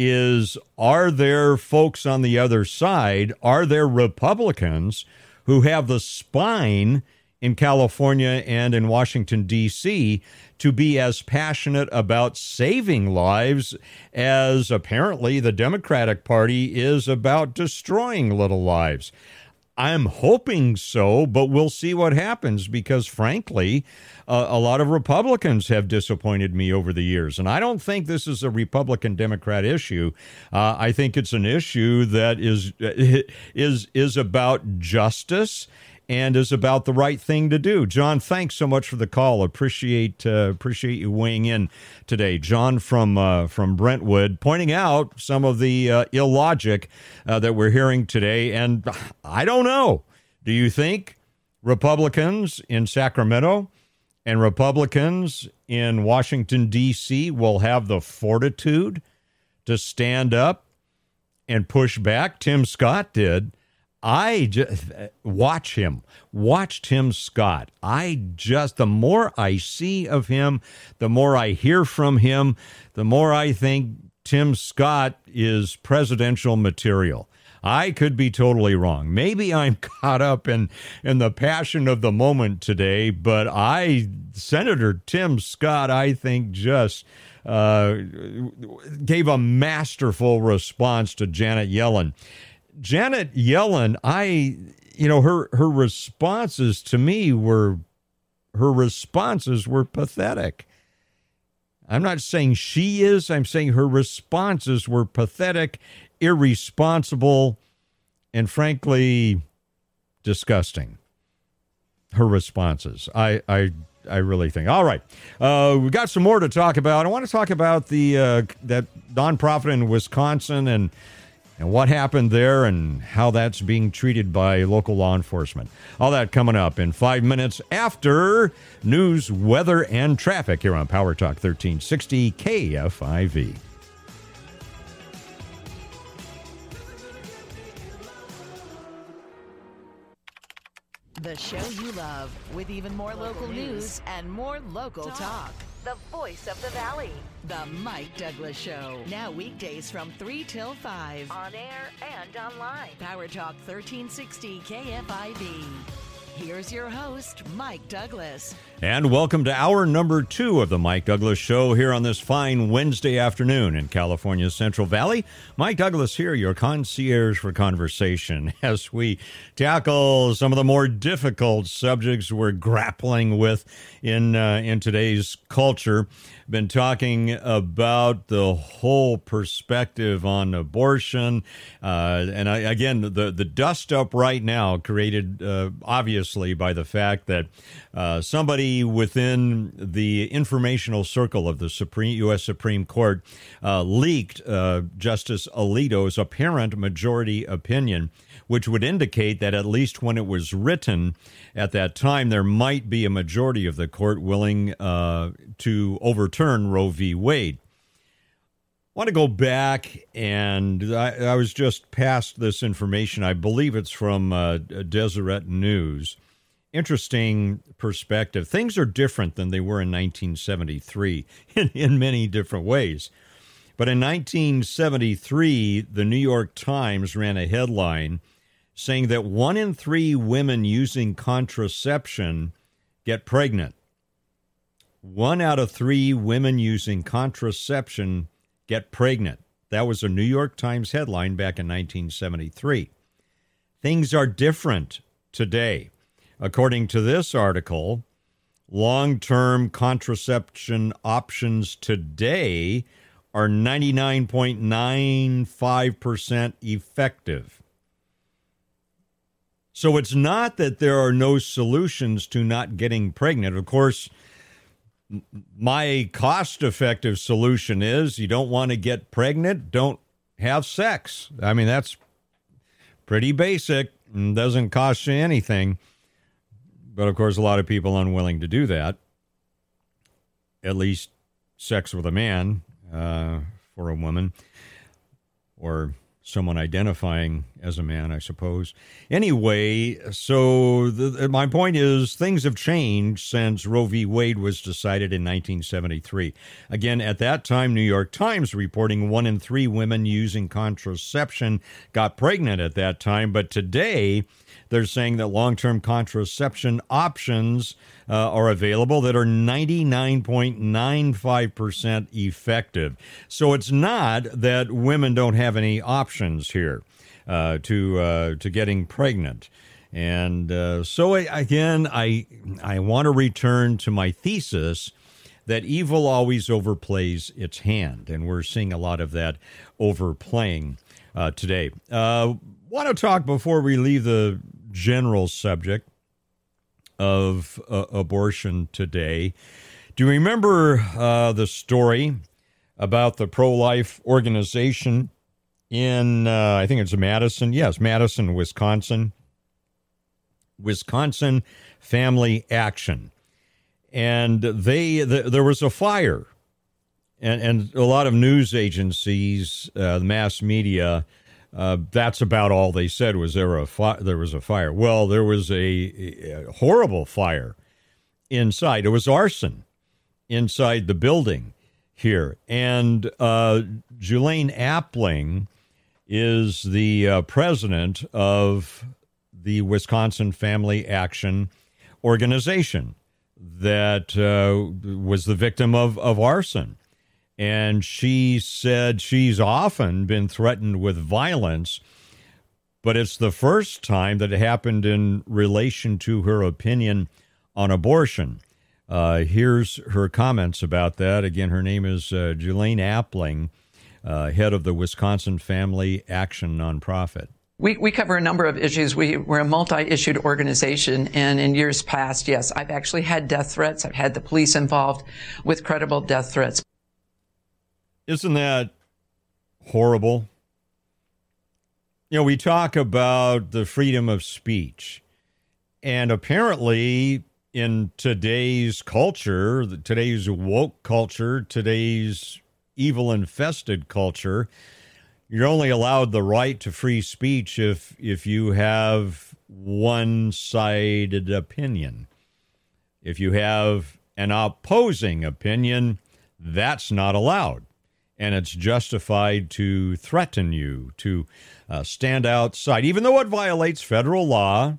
is are there folks on the other side? Are there Republicans who have the spine in California and in Washington, D.C. to be as passionate about saving lives as apparently the Democratic Party is about destroying little lives? I'm hoping so, but we'll see what happens because, frankly, uh, a lot of Republicans have disappointed me over the years. And I don't think this is a Republican Democrat issue. Uh, I think it's an issue that is is is about justice and is about the right thing to do. John, thanks so much for the call. Appreciate uh, appreciate you weighing in today. John from uh, from Brentwood pointing out some of the uh, illogic uh, that we're hearing today, and I don't know. Do you think Republicans in Sacramento and Republicans in Washington D.C. will have the fortitude to stand up and push back? Tim Scott did I just watch him, watch Tim Scott. I just, the more I see of him, the more I hear from him, the more I think Tim Scott is presidential material. I could be totally wrong. Maybe I'm caught up in, in the passion of the moment today, but I, Senator Tim Scott, I think just uh, gave a masterful response to Janet Yellen. Janet Yellen, I, you know, her her responses to me were her responses were pathetic. I'm not saying she is, I'm saying her responses were pathetic, irresponsible, and frankly disgusting. Her responses. I I I really think. All right, uh, we got some more to talk about. I want to talk about the uh, that nonprofit in Wisconsin and and what happened there and how that's being treated by local law enforcement. All that coming up in five minutes after news, weather, and traffic here on Power Talk 1360 KFIV. The show you love with even more local, news and more local talk. The voice of the valley. The Mike Douglass Show. Now weekdays from 3 till 5. On air and online. Power Talk 1360 KFIV. Here's your host, Mike Douglass. And welcome to hour number two of the Mike Douglass Show here on this fine Wednesday afternoon in California's Central Valley. Mike Douglass here, your concierge for conversation, as we tackle some of the more difficult subjects we're grappling with in uh, in today's culture been talking about the whole perspective on abortion. Uh, and I, again, the, the dust up right now created uh, obviously by the fact that uh, somebody within the informational circle of the Supreme U.S. Supreme Court uh, leaked uh, Justice Alito's apparent majority opinion which would indicate that at least when it was written at that time, there might be a majority of the court willing uh, to overturn Roe v. Wade. I want to go back, and I, I, was just past this information. I believe it's from uh, Deseret News. Interesting perspective. Things are different than they were in 1973 in, in many different ways. But in 1973, the New York Times ran a headline saying that one in three women using contraception get pregnant. One out of three women using contraception get pregnant. That was a New York Times headline back in 1973. Things are different today. According to this article, long term contraception options today are 99.95% effective. So it's not that there are no solutions to not getting pregnant. Of course, my cost effective solution is you don't want to get pregnant, don't have sex. I mean, that's pretty basic and doesn't cost you anything. But of course, a lot of people unwilling to do that. At least sex with a man uh, for a woman or someone identifying as a man, I suppose. Anyway, so the, my point is things have changed since Roe v. Wade was decided in 1973. Again, at that time, New York Times reporting one in three women using contraception got pregnant at that time, but today they're saying that long term contraception options uh, are available that are 99.95% effective. So it's not that women don't have any options here uh, to, uh, to getting pregnant. And uh, so again, I I want to return to my thesis that evil always overplays its hand, and we're seeing a lot of that overplaying uh, today. Uh, want to talk before we leave the general subject of uh, abortion today. Do you remember uh, the story about the pro life organization in, uh, I think it's Madison? Yes, Madison, Wisconsin. Wisconsin Family Action. And they, the, there was a fire and and a lot of news agencies, uh, the mass media, uh, that's about all they said was there a fi- there was a fire. Well, there was a, a, horrible fire inside. It was arson inside the building here, and uh, Julaine Appling is the uh, president of the Wisconsin Family Action Organization that uh, was the victim of, of arson and she said she's often been threatened with violence, but it's the first time that it happened in relation to her opinion on abortion. Uh, here's her comments about that. Again, her name is uh, Julaine Appling, uh, head of the Wisconsin Family Action Nonprofit. We, we cover a number of issues. We, we're a multi-issued organization, and in years past, yes, I've actually had death threats. I've had the police involved with credible death threats. Isn't that horrible? You know, we talk about the freedom of speech, and apparently, in today's culture, today's woke culture, today's evil infested culture, you're only allowed the right to free speech if if you have one-sided opinion. If you have an opposing opinion, that's not allowed and it's justified to threaten you, to uh, stand outside, even though it violates federal law,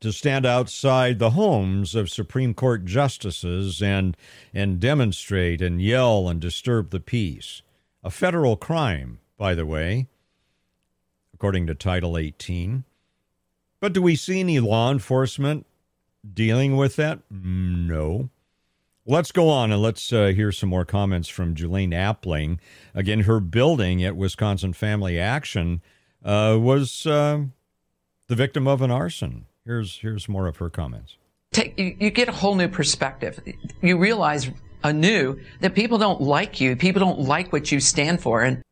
to stand outside the homes of Supreme Court justices and and demonstrate and yell and disturb the peace. A federal crime, by the way, according to Title 18. But do we see any law enforcement dealing with that? No. Let's go on and let's uh, hear some more comments from Julaine Appling. Again, her building at Wisconsin Family Action uh, was uh, the victim of an arson. Here's here's more of her comments. Take you, you get a whole new perspective. You realize anew that people don't like you. People don't like what you stand for, and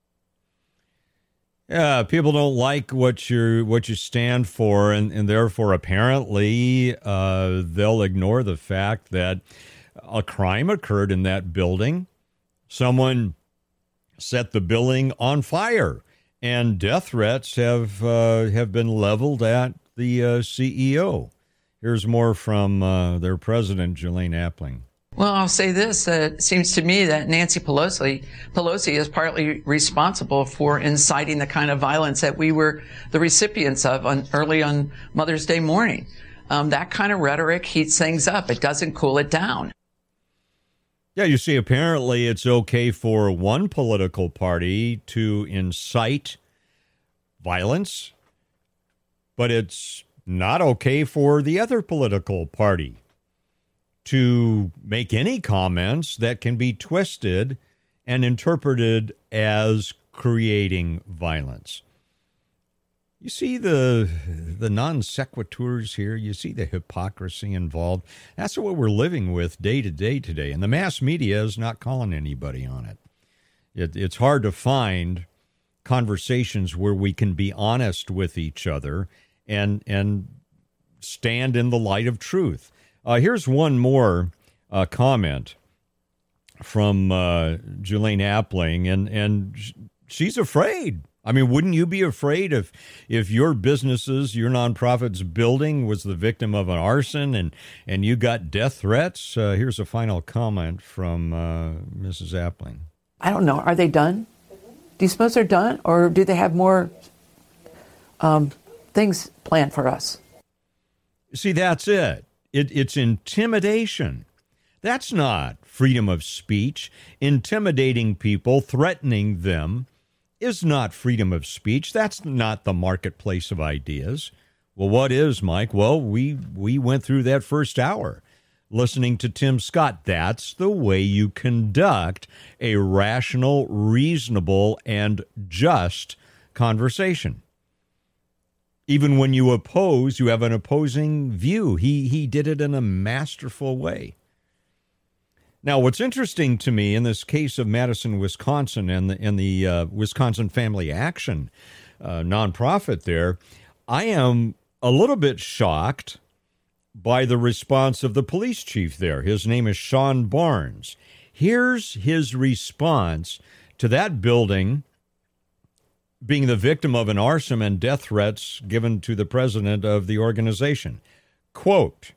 yeah, people don't like what you what you stand for, and, and therefore apparently uh, they'll ignore the fact that a crime occurred in that building. Someone set the building on fire, and death threats have uh, have been leveled at the uh, CEO. Here's more from uh, their president, Julaine Appling. Well, I'll say this: uh, it seems to me that Nancy Pelosi Pelosi is partly responsible for inciting the kind of violence that we were the recipients of on, early on Mother's Day morning. Um, that kind of rhetoric heats things up; it doesn't cool it down. Yeah, you see, apparently it's okay for one political party to incite violence, but it's not okay for the other political party to make any comments that can be twisted and interpreted as creating violence. You see the the non sequiturs here. You see the hypocrisy involved. That's what we're living with day to day today, and the mass media is not calling anybody on it. it. It's hard to find conversations where we can be honest with each other and and stand in the light of truth. Uh, here's one more uh, comment from uh, Julaine Appling, and and she's afraid I mean, wouldn't you be afraid if if your businesses, your nonprofit's building was the victim of an arson and and you got death threats? Uh, here's a final comment from uh, Mrs. Appling. I don't know. Are they done? Do you suppose they're done, or do they have more um, things planned for us? See, that's it. it. It's intimidation. That's not freedom of speech. Intimidating people, threatening them is not freedom of speech. That's not the marketplace of ideas. Well, what is, Mike? Well, we we went through that first hour listening to Tim Scott. That's the way you conduct a rational, reasonable, and just conversation. even when you oppose, you have an opposing view. He he did it in a masterful way. Now, what's interesting to me in this case of Madison, Wisconsin, and the and the uh, Wisconsin Family Action uh, nonprofit there, I am a little bit shocked by the response of the police chief there. His name is Shon Barnes. Here's his response to that building being the victim of an arson and death threats given to the president of the organization. Quote,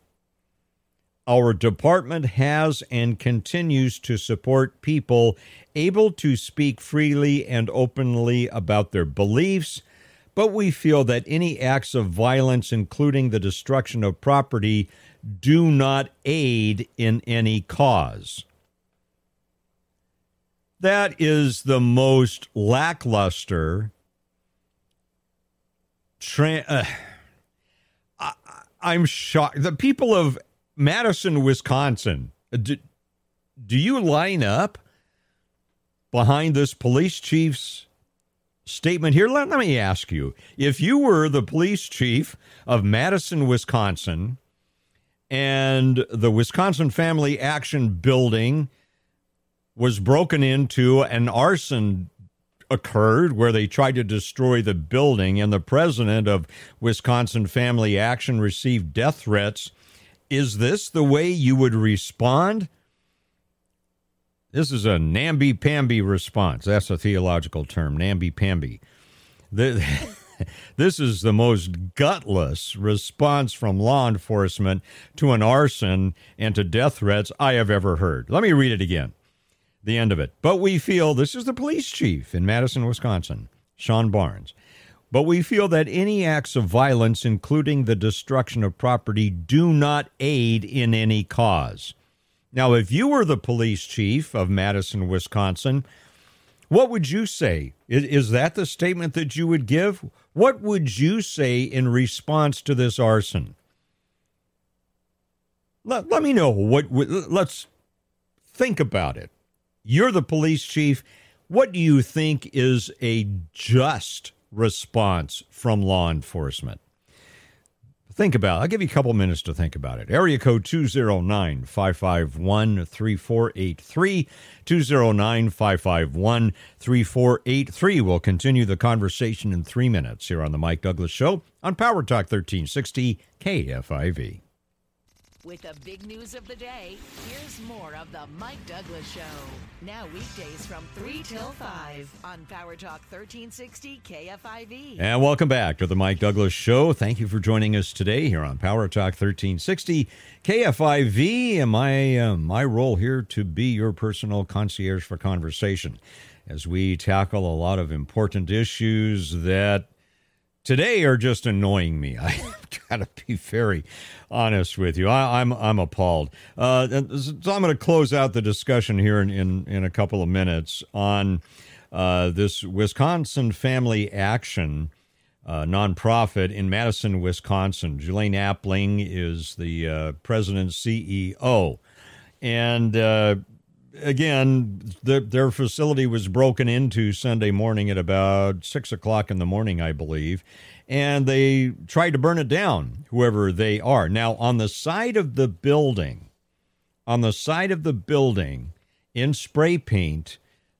our department has and continues to support people able to speak freely and openly about their beliefs, but we feel that any acts of violence, including the destruction of property, do not aid in any cause. That is the most lackluster. Tra- uh, I, I'm shocked. The people of Madison, Wisconsin, do, do you line up behind this police chief's statement here? Let, let me ask you if you were the police chief of Madison, Wisconsin, and the Wisconsin Family Action Building was broken into, an arson occurred where they tried to destroy the building, and the president of Wisconsin Family Action received death threats is this the way you would respond? This is a namby-pamby response. That's a theological term, namby-pamby. This is the most gutless response from law enforcement to an arson and to death threats I have ever heard. Let me read it again. The end of it. But we feel this is the police chief in Madison, Wisconsin, Shon Barnes. But we feel that any acts of violence, including the destruction of property, do not aid in any cause. Now, if you were the police chief of Madison, Wisconsin, what would you say? Is, that the statement that you would give? What would you say in response to this arson? Let, let me know what. Let's think about it. You're the police chief. What do you think is a just response from law enforcement. Think about it. I'll give you a couple minutes to think about it. Area code 209 551 3483. 209 551 3483. We'll continue the conversation in three minutes here on The Mike Douglass Show on Power Talk 1360 KFIV. With the big news of the day, here's more of the Mike Douglass Show. Now weekdays from 3 till 5 on Power Talk 1360 KFIV. And welcome back to the Mike Douglass Show. Thank you for joining us today here on Power Talk 1360 KFIV. And my, uh, my role here to be your personal concierge for conversation as we tackle a lot of important issues that today are just annoying me. I got to be very honest with you. I, am I'm, I'm appalled. Uh, so I'm going to close out the discussion here in, in, in a couple of minutes on uh, this Wisconsin Family Action uh, nonprofit in Madison, Wisconsin. Julaine Appling is the uh, president CEO, and uh, again, the, their facility was broken into Sunday morning at about six o'clock in the morning, I believe, and they tried to burn it down, whoever they are. Now, on the side of the building, on the side of the building in spray paint,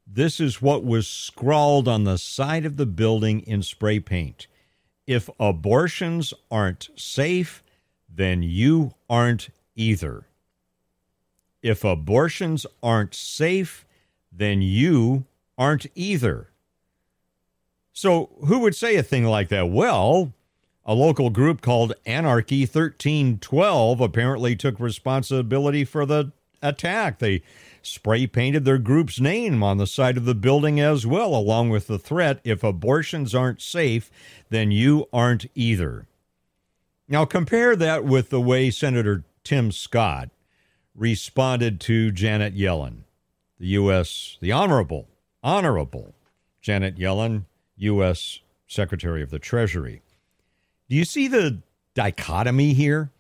this is what was scrawled on the side of the building in spray paint. If abortions aren't safe, then you aren't either. If abortions aren't safe, then you aren't either. So, who would say a thing like that? Well, a local group called Anarchy 1312 apparently took responsibility for the attack. They spray painted their group's name on the side of the building as well, along with the threat if abortions aren't safe, then you aren't either. Now, compare that with the way Senator Tim Scott responded to Janet Yellen, the U.S., the Honorable, Honorable Janet Yellen, U.S. Secretary of the Treasury. Do you see the dichotomy here?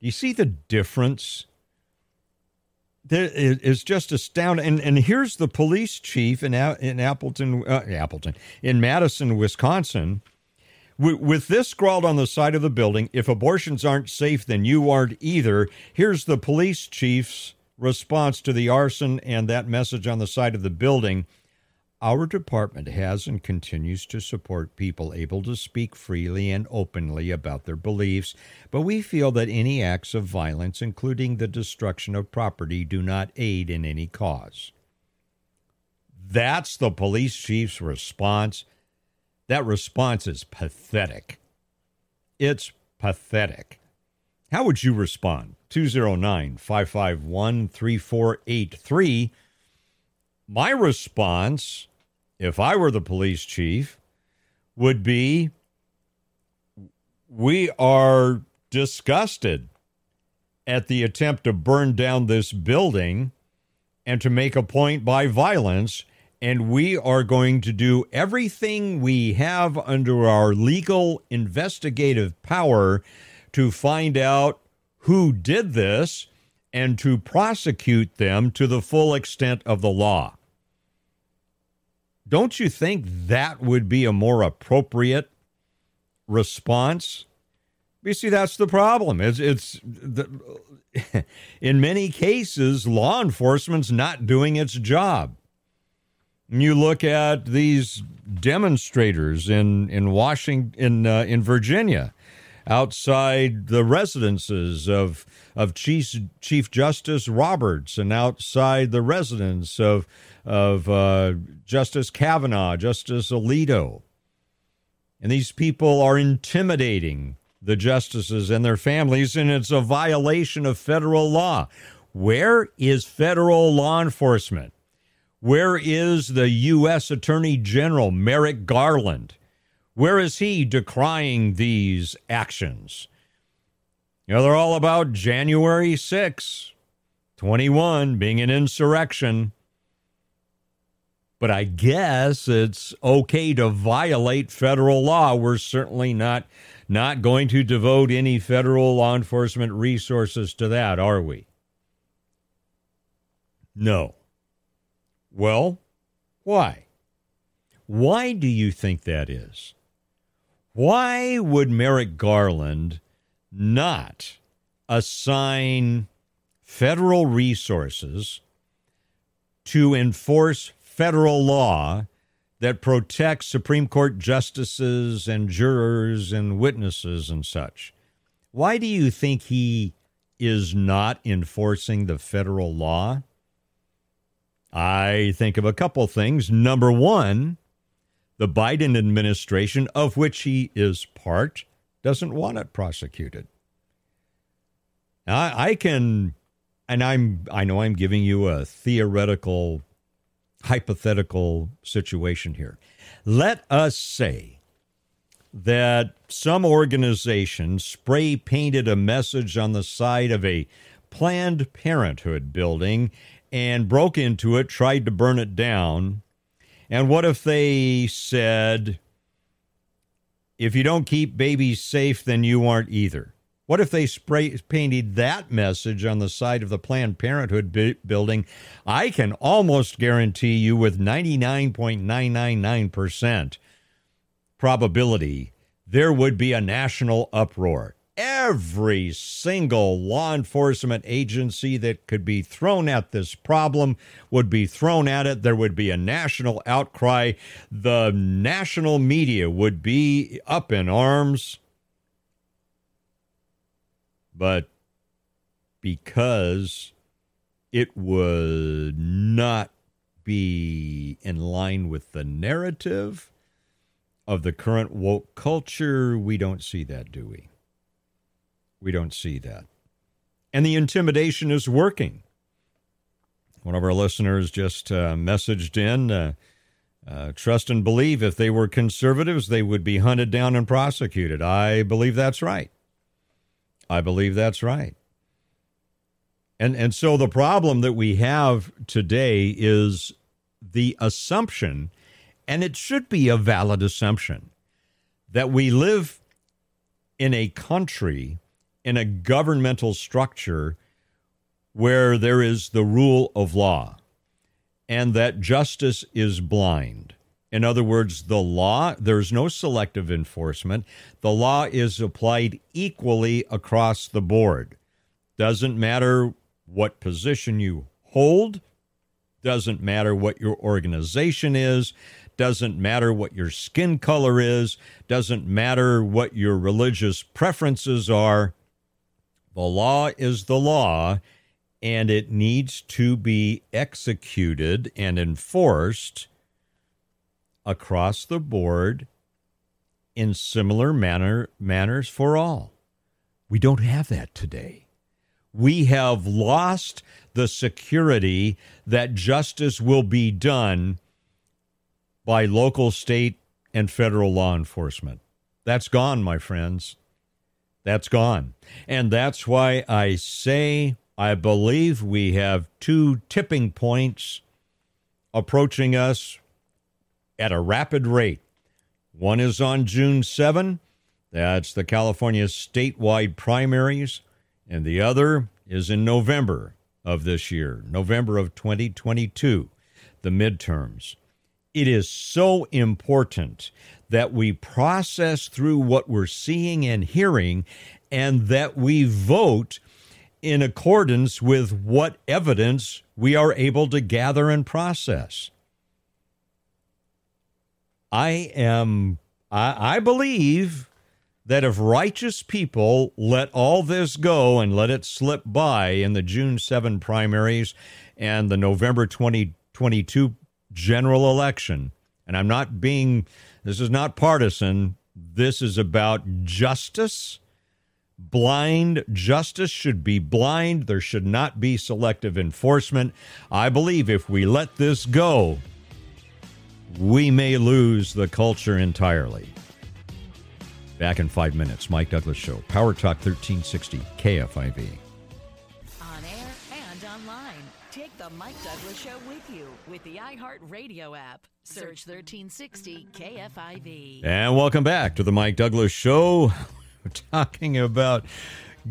Do you see the difference? It's just astounding. And, and here's the police chief in, in Appleton, uh, Appleton, in Madison, Wisconsin, with this scrawled on the side of the building, if abortions aren't safe, then you aren't either. Here's the police chief's response to the arson and that message on the side of the building. Our department has and continues to support people able to speak freely and openly about their beliefs, but we feel that any acts of violence, including the destruction of property, do not aid in any cause. That's the police chief's response. That response is pathetic. It's pathetic. How would you respond? 209 551 3483 my response, if I were the police chief, would be we are disgusted at the attempt to burn down this building and to make a point by violence. And we are going to do everything we have under our legal investigative power to find out who did this and to prosecute them to the full extent of the law. Don't you think that would be a more appropriate response? You see, that's the problem. It's, it's the, in many cases, law enforcement's not doing its job. You look at these demonstrators in in Washington, in uh, in Virginia, outside the residences of of Chief Chief Justice Roberts, and outside the residence of of uh, Justice Kavanaugh, Justice Alito. And these people are intimidating the justices and their families, and it's a violation of federal law. Where is federal law enforcement? Where is the U.S. Attorney General, Merrick Garland? Where is he decrying these actions? You know, they're all about January 6, 21 being an insurrection. But I guess it's okay to violate federal law. We're certainly not not going to devote any federal law enforcement resources to that, are we? No. Well, why? Why do you think that is? Why would Merrick Garland not assign federal resources to enforce federal law that protects Supreme Court justices and jurors and witnesses and such. Why do you think he is not enforcing the federal law? I think of a couple things. Number one, the Biden administration, of which he is part, doesn't want it prosecuted. I, I can, and I'm, I know I'm giving you a theoretical hypothetical situation here. Let us say that some organization spray painted a message on the side of a Planned Parenthood building and broke into it, tried to burn it down. And what if they said, if you don't keep babies safe, then you aren't either? What if they spray painted that message on the side of the Planned Parenthood bu- building? I can almost guarantee you with 99.999% probability there would be a national uproar. Every single law enforcement agency that could be thrown at this problem would be thrown at it. There would be a national outcry. The national media would be up in arms but because it would not be in line with the narrative of the current woke culture, we don't see that, do we? We don't see that. And the intimidation is working. One of our listeners just uh, messaged in uh, uh, trust and believe if they were conservatives, they would be hunted down and prosecuted. I believe that's right. I believe that's right. And and so the problem that we have today is the assumption and it should be a valid assumption that we live in a country in a governmental structure where there is the rule of law and that justice is blind In other words, the law, there's no selective enforcement. The law is applied equally across the board. Doesn't matter what position you hold, doesn't matter what your organization is, doesn't matter what your skin color is, doesn't matter what your religious preferences are. The law is the law, and it needs to be executed and enforced across the board in similar manner manners for all. We don't have that today. We have lost the security that justice will be done by local, state, and federal law enforcement. That's gone, my friends. That's gone. And that's why I say I believe we have two tipping points approaching us at a rapid rate. One is on June 7. That's the California statewide primaries. And the other is in November of this year, November of 2022, the midterms. It is so important that we process through what we're seeing and hearing and that we vote in accordance with what evidence we are able to gather and process. I am, I, I believe that if righteous people let all this go and let it slip by in the June 7 primaries and the November 2022 general election, and I'm not being, this is not partisan, this is about justice. Blind justice should be blind. There should not be selective enforcement. I believe if we let this go, we may lose the culture entirely. Back in five minutes, Mike Douglass Show, Power Talk 1360, KFIV. The Mike Douglass Show with you with the iHeartRadio app. Search 1360 KFIV. And welcome back to the Mike Douglass Show. We're talking about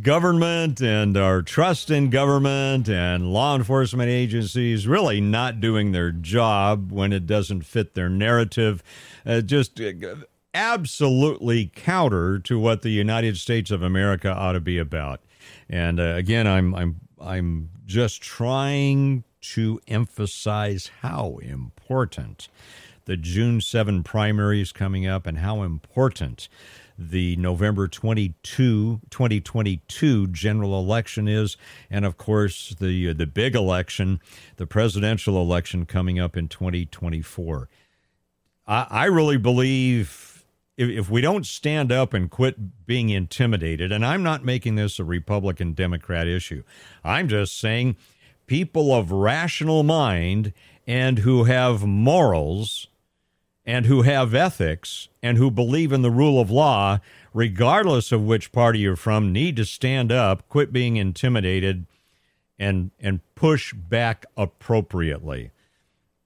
government and our trust in government and law enforcement agencies really not doing their job when it doesn't fit their narrative. Uh, just uh, absolutely counter to what the United States of America ought to be about. And uh, again, I'm I'm I'm just trying to emphasize how important the June 7 primary is coming up and how important the November 22, 2022 general election is, and of course the uh, the big election, the presidential election coming up in 2024. I, I really believe if, if we don't stand up and quit being intimidated, and I'm not making this a Republican Democrat issue, I'm just saying people of rational mind and who have morals and who have ethics and who believe in the rule of law, regardless of which party you're from, need to stand up, quit being intimidated, and and push back appropriately.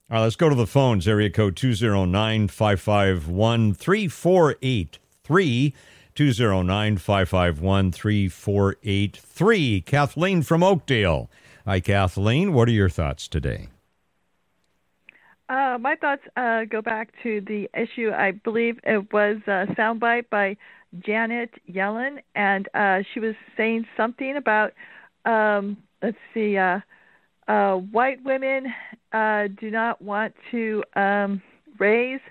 All right, let's go to the phones. Area code 209 551 3483. 209 551 3483. Kathleen from Oakdale. Hi, Kathleen. What are your thoughts today? Uh, my thoughts uh, go back to the issue. I believe it was a soundbite by Janet Yellen, and uh, she was saying something about, um, let's see, uh, uh, white women uh, do not want to um, raise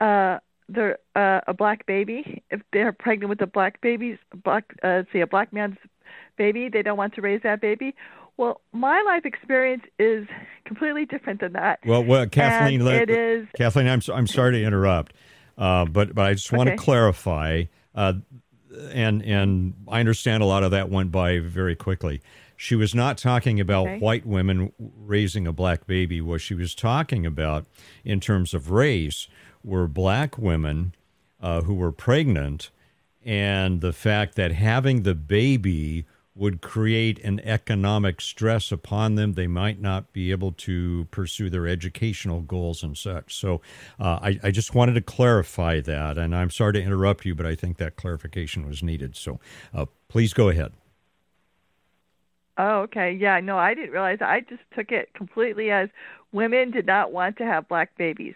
their a black baby if they're pregnant with a black baby, black, let's see, a black man's baby. They don't want to raise that baby. Well, my life experience is completely different than that. Well, well, Kathleen, let, it is Kathleen. I'm I'm sorry to interrupt, uh, but but I just want Okay. to clarify, uh, and and I understand a lot of that went by very quickly. She was not talking about Okay. white women raising a black baby. What she was talking about, in terms of race, were black women uh, who were pregnant, and the fact that having the baby would create an economic stress upon them. They might not be able to pursue their educational goals and such. So uh, I, I just wanted to clarify that. And I'm sorry to interrupt you, but I think that clarification was needed. So uh, please go ahead. Oh, okay. Yeah, no, I didn't realize. I just took it completely as women did not want to have black babies,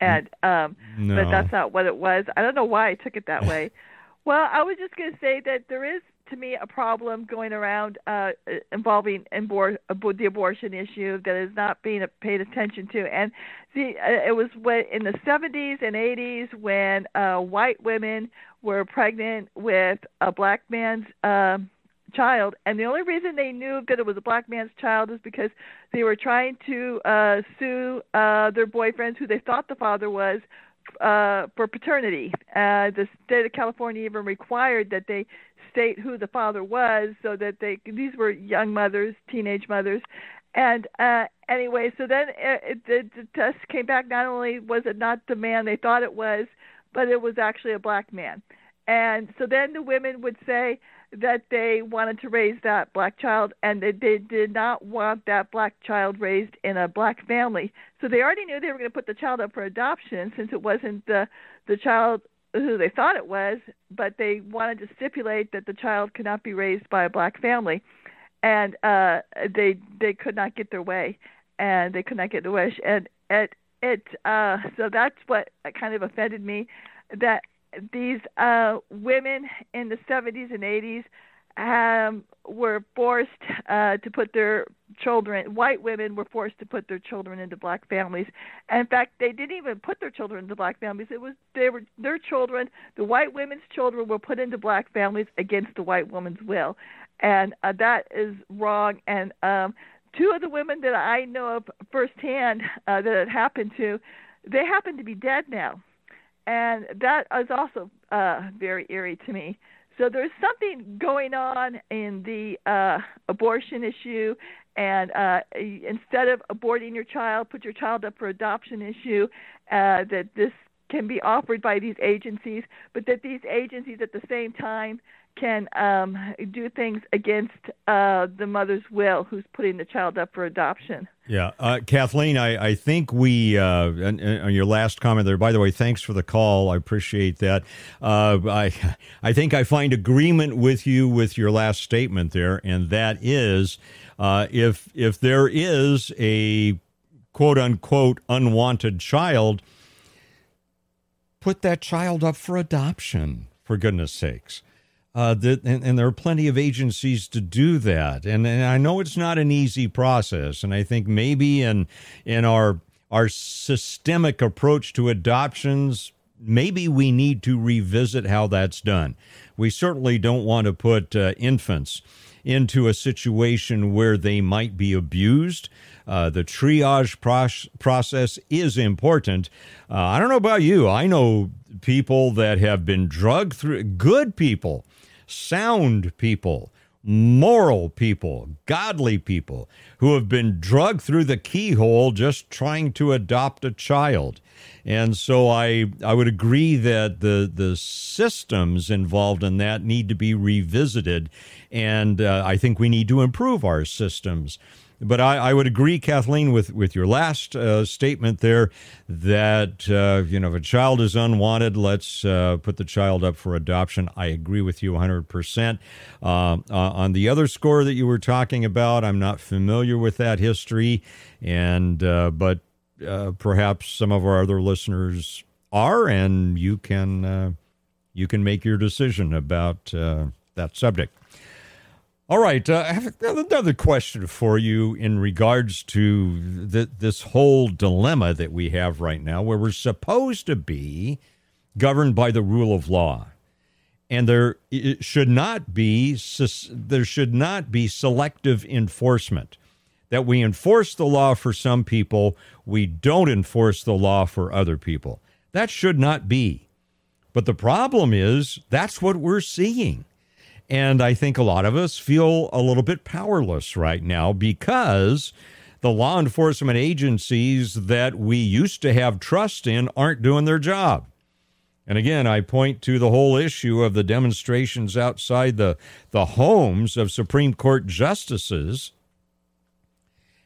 and um, No. but that's not what it was. I don't know why I took it that way. well, I was just going to say that there is to me a problem going around uh, involving abor- abo- the abortion issue that is not being paid attention to, and the uh, it was in the 70s and 80s when uh, white women were pregnant with a black man's. um child and the only reason they knew that it was a black man's child is because they were trying to uh sue uh their boyfriends who they thought the father was uh for paternity. Uh the state of california even required that they state who the father was so that they these were young mothers teenage mothers. And uh anyway so then it, it, the, the test came back. Not only was it not the man they thought it was but it was actually a black man. And so then the women would say that they wanted to raise that black child and they, they did not want that black child raised in a black family. So they already knew they were going to put the child up for adoption since it wasn't the the child who they thought it was, but they wanted to stipulate that the child could not be raised by a black family. And uh they they could not get their way and they could not get their wish and it it uh so that's what kind of offended me that these uh, women in the 70s and 80s um, were forced uh, to put their children. White women were forced to put their children into black families. And in fact, they didn't even put their children into black families. It was they were their children. The white women's children were put into black families against the white woman's will, and uh, that is wrong. And um, two of the women that I know of firsthand uh, that it happened to, they happen to be dead now and that is also uh, very eerie to me. So there's something going on in the uh, abortion issue, and uh, instead of aborting your child, put your child up for adoption issue. Uh, that this can be offered by these agencies, but that these agencies at the same time can um, do things against uh, the mother's will who's putting the child up for adoption. Yeah, uh, Kathleen, I, I think we uh, on your last comment there. By the way, thanks for the call. I appreciate that. Uh, I I think I find agreement with you with your last statement there, and that is uh, if if there is a quote unquote unwanted child, put that child up for adoption. For goodness sakes. Uh, that, and, and, there are plenty of agencies to do that. And, and, I know it's not an easy process. And I think maybe in in our our systemic approach to adoptions, maybe we need to revisit how that's done. We certainly don't want to put uh, infants into a situation where they might be abused. Uh, the triage pro- process is important. Uh, I don't know about you. I know people that have been drugged through, good people sound people, moral people, godly people who have been drugged through the keyhole just trying to adopt a child. And so I I would agree that the the systems involved in that need to be revisited, and uh, I think we need to improve our systems. But I, I would agree, Kathleen, with, with your last uh, statement there that, uh, you know, if a child is unwanted, let's uh, put the child up for adoption. I agree with you 100%. Uh, uh, on the other score that you were talking about, I'm not familiar with that history, and but perhaps some of our other listeners are, and you can you can make your decision about that subject. All right, uh, I have another question for you in regards to this whole dilemma that we have right now, where we're supposed to be governed by the rule of law, and there should not be there should not be selective enforcement. That we enforce the law for some people, we don't enforce the law for other people. That should not be. But the problem is that's what we're seeing. And I think a lot of us feel a little bit powerless right now because the law enforcement agencies that we used to have trust in aren't doing their job. And again, I point to the whole issue of the demonstrations outside the, the homes of Supreme Court justices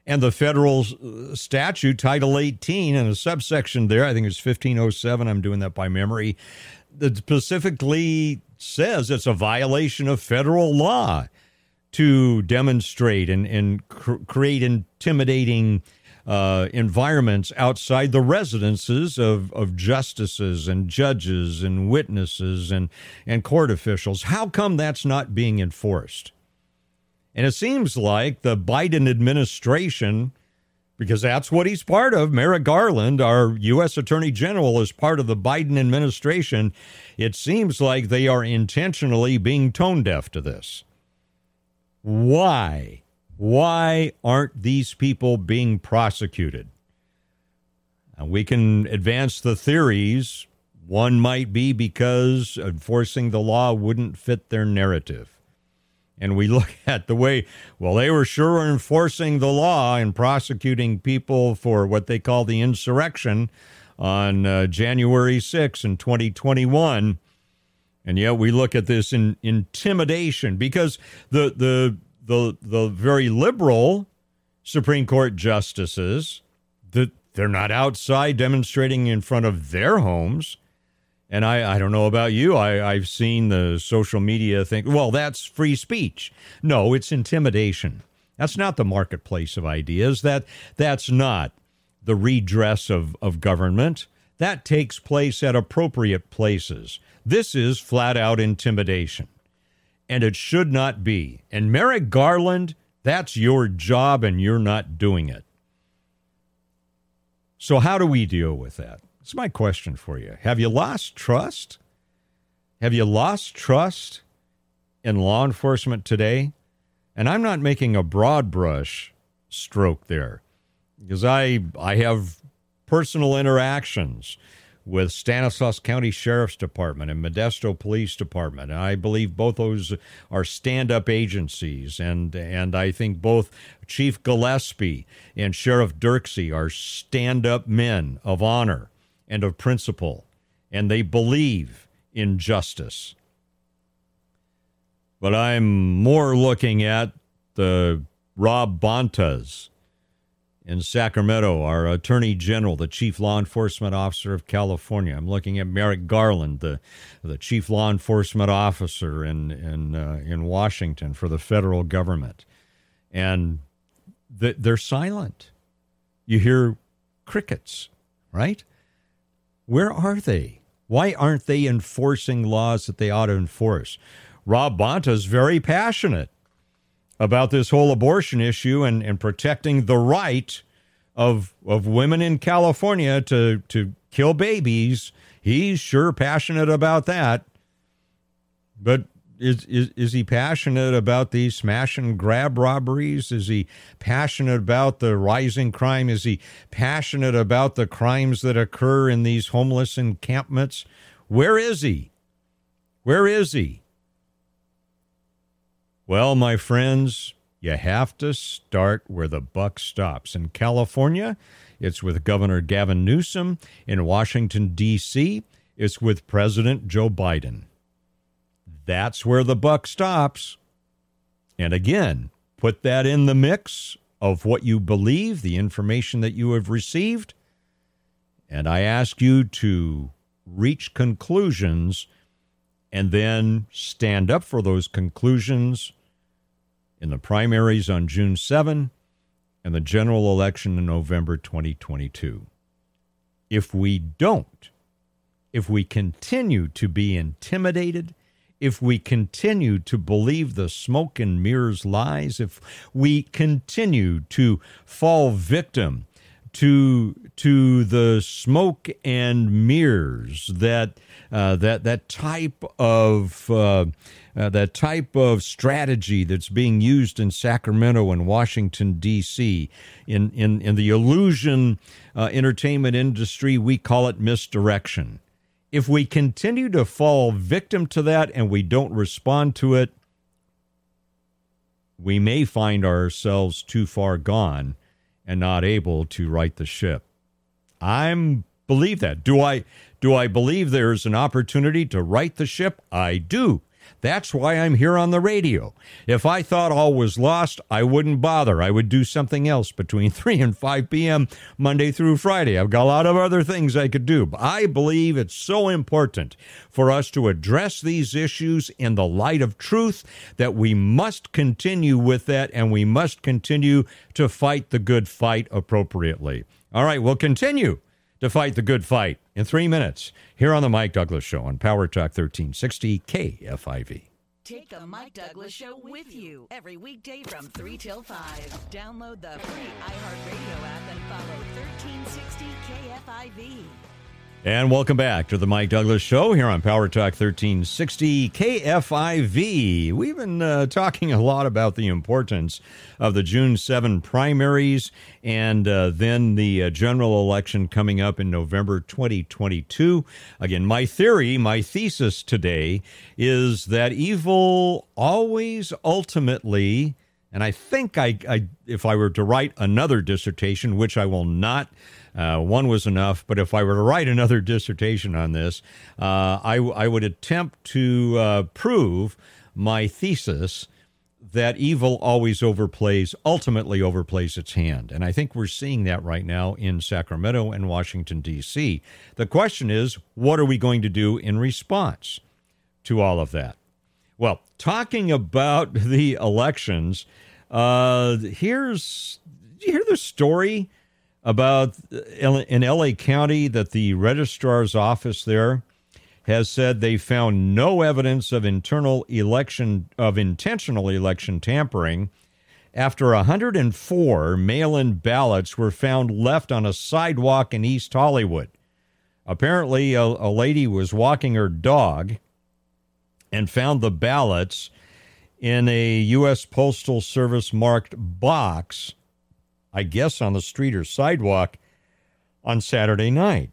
and the federal uh, statute, Title 18, and a subsection there, I think it's 1507, I'm doing that by memory, specifically says it's a violation of federal law to demonstrate and, and cr- create intimidating uh, environments outside the residences of, of justices and judges and witnesses and, and court officials. How come that's not being enforced? And it seems like the Biden administration, because that's what he's part of, Merrick Garland, our U.S. Attorney General, is part of the Biden administration. It seems like they are intentionally being tone deaf to this. Why? Why aren't these people being prosecuted? And we can advance the theories. One might be because enforcing the law wouldn't fit their narrative. And we look at the way, well, they were sure enforcing the law and prosecuting people for what they call the insurrection on uh, January 6 in 2021. And yet we look at this in intimidation because the, the, the, the very liberal Supreme Court justices, that they're not outside demonstrating in front of their homes. And I, I don't know about you. I, I've seen the social media think, well, that's free speech. No, it's intimidation. That's not the marketplace of ideas. That that's not the redress of, of government. That takes place at appropriate places. This is flat out intimidation. And it should not be. And Merrick Garland, that's your job and you're not doing it. So, how do we deal with that? It's my question for you. Have you lost trust? Have you lost trust in law enforcement today? And I'm not making a broad brush stroke there because I I have personal interactions with Stanislaus County Sheriff's Department and Modesto Police Department. And I believe both those are stand-up agencies, and and I think both Chief Gillespie and Sheriff Dirkse are stand-up men of honor and of principle, and they believe in justice. But I'm more looking at the Rob Bontas in Sacramento, our Attorney General, the Chief Law Enforcement Officer of California. I'm looking at Merrick Garland, the the Chief Law Enforcement Officer in in uh, in Washington for the federal government, and they're silent. You hear crickets, right? Where are they? Why aren't they enforcing laws that they ought to enforce? Rob Bonta is very passionate about this whole abortion issue and, and protecting the right of of women in California to to kill babies. He's sure passionate about that. But is, is is he passionate about these smash and grab robberies? Is he passionate about the rising crime? Is he passionate about the crimes that occur in these homeless encampments? Where is he? Where is he? Well, my friends, you have to start where the buck stops. In California, it's with Governor Gavin Newsom. In Washington, D.C., it's with President Joe Biden. That's where the buck stops. And again, put that in the mix of what you believe, the information that you have received. And I ask you to reach conclusions and then stand up for those conclusions in the primaries on June 7 and the general election in November 2022. If we don't, if we continue to be intimidated, if we continue to believe the smoke and mirrors lies, if we continue to fall victim to to the smoke and mirrors that uh, that that type of uh, uh, that type of strategy that's being used in Sacramento and Washington D.C. in in in the illusion uh, entertainment industry, we call it misdirection if we continue to fall victim to that and we don't respond to it, we may find ourselves too far gone and not able to right the ship. I believe that. Do I do I believe there's an opportunity to right the ship? I do. That's why I'm here on the radio. If I thought all was lost, I wouldn't bother. I would do something else between 3 and 5 p.m. Monday through Friday. I've got a lot of other things I could do. But I believe it's so important for us to address these issues in the light of truth that we must continue with that and we must continue to fight the good fight appropriately. All right, we'll continue to fight the good fight in three minutes here on the Mike Douglass Show on Power Talk 1360 KFIV. Take the Mike Douglass Show with you every weekday from 3 till 5. Download the free iHeartRadio app and follow 1360 KFIV. And welcome back to the Mike Douglass Show here on Power Talk 1360 KFIV. We've been uh, talking a lot about the importance of the June 7 primaries and uh, then the uh, general election coming up in November 2022. Again, my theory, my thesis today is that evil always ultimately and I think I, I, if I were to write another dissertation, which I will not, uh, one was enough. But if I were to write another dissertation on this, uh, I, I would attempt to uh, prove my thesis that evil always overplays, ultimately overplays its hand. And I think we're seeing that right now in Sacramento and Washington, D.C. The question is, what are we going to do in response to all of that? Well, talking about the elections, uh, here's you hear the story about uh, in LA County that the registrar's office there has said they found no evidence of internal election of intentional election tampering after 104 mail-in ballots were found left on a sidewalk in East Hollywood. Apparently, a, a lady was walking her dog and found the ballots in a U.S. Postal Service marked box, I guess on the street or sidewalk, on Saturday night.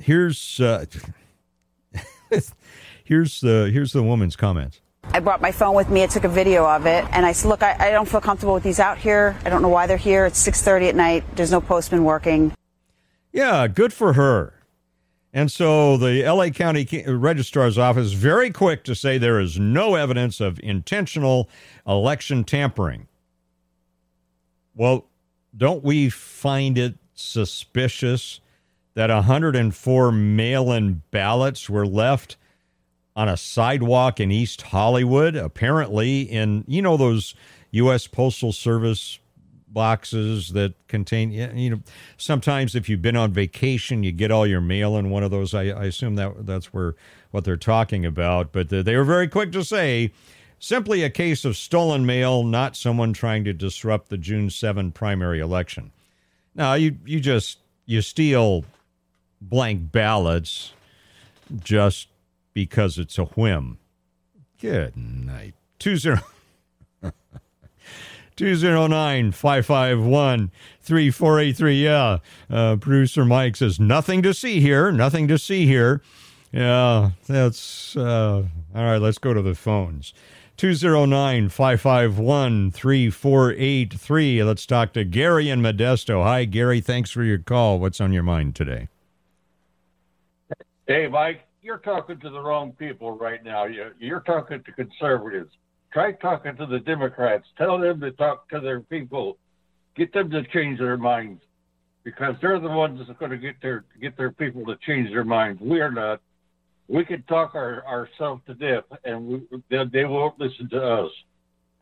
Here's uh, here's the here's the woman's comments. I brought my phone with me. I took a video of it, and I said, "Look, I, I don't feel comfortable with these out here. I don't know why they're here. It's 6:30 at night. There's no postman working." Yeah, good for her. And so the LA County Registrar's Office very quick to say there is no evidence of intentional election tampering. Well, don't we find it suspicious that 104 mail in ballots were left on a sidewalk in East Hollywood? Apparently, in, you know, those U.S. Postal Service boxes that contain you know sometimes if you've been on vacation you get all your mail in one of those i, I assume that that's where what they're talking about but they were very quick to say simply a case of stolen mail not someone trying to disrupt the june 7 primary election now you you just you steal blank ballots just because it's a whim good night 20 209 551 3483. Yeah. Uh, producer Mike says, nothing to see here. Nothing to see here. Yeah, that's uh, all right. Let's go to the phones. 209 551 3483. Let's talk to Gary in Modesto. Hi, Gary. Thanks for your call. What's on your mind today? Hey, Mike, you're talking to the wrong people right now. You're talking to conservatives try talking to the Democrats. Tell them to talk to their people. Get them to change their minds because they're the ones that's going to get their get their people to change their minds. We are not. We can talk our, ourselves to death, and we, they, they won't listen to us.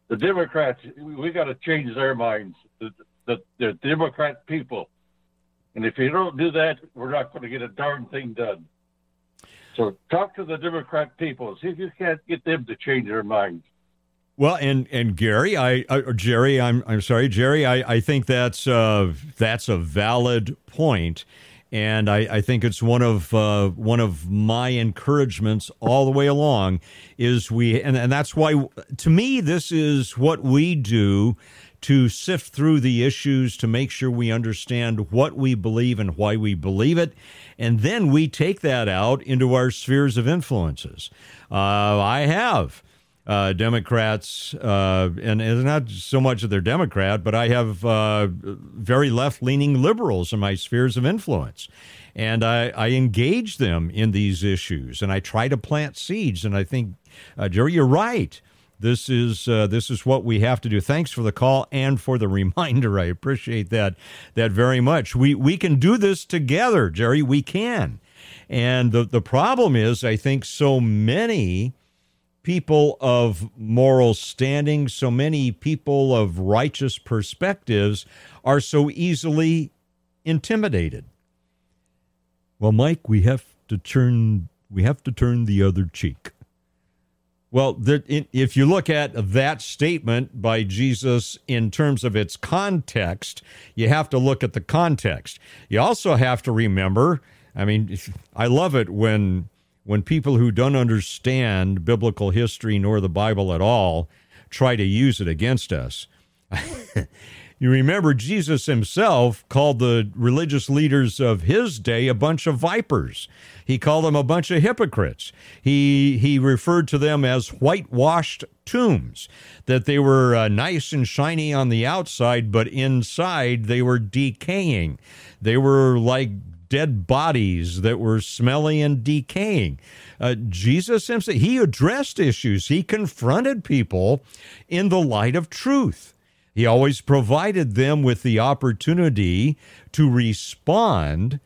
The Democrats, we got to change their minds. The, the, the Democrat people, and if you don't do that, we're not going to get a darn thing done. So talk to the Democrat people. See if you can't get them to change their minds. Well, and and Gary, I Jerry, I'm I'm sorry, Jerry, I, I think that's uh, that's a valid point, and I, I think it's one of uh, one of my encouragements all the way along is we and, and that's why to me this is what we do to sift through the issues to make sure we understand what we believe and why we believe it, and then we take that out into our spheres of influences. Uh, I have uh, Democrats, uh, and it's not so much that they're Democrat, but I have uh, very left leaning liberals in my spheres of influence. And I, I, engage them in these issues and I try to plant seeds. And I think, uh, Jerry, you're right. This is uh, this is what we have to do. Thanks for the call and for the reminder. I appreciate that that very much. We we can do this together, Jerry. We can. And the the problem is, I think so many people of moral standing, so many people of righteous perspectives are so easily intimidated. Well, Mike, we have to turn we have to turn the other cheek. Well, if you look at that statement by Jesus in terms of its context, you have to look at the context. You also have to remember, I mean, I love it when when people who don't understand biblical history nor the Bible at all try to use it against us. you remember Jesus himself called the religious leaders of his day a bunch of vipers. He called them a bunch of hypocrites. He he referred to them as whitewashed tombs, that they were uh, nice and shiny on the outside, but inside they were decaying. They were like dead bodies that were smelly and decaying. Uh, Jesus himself, he addressed issues, he confronted people in the light of truth. He always provided them with the opportunity to respond,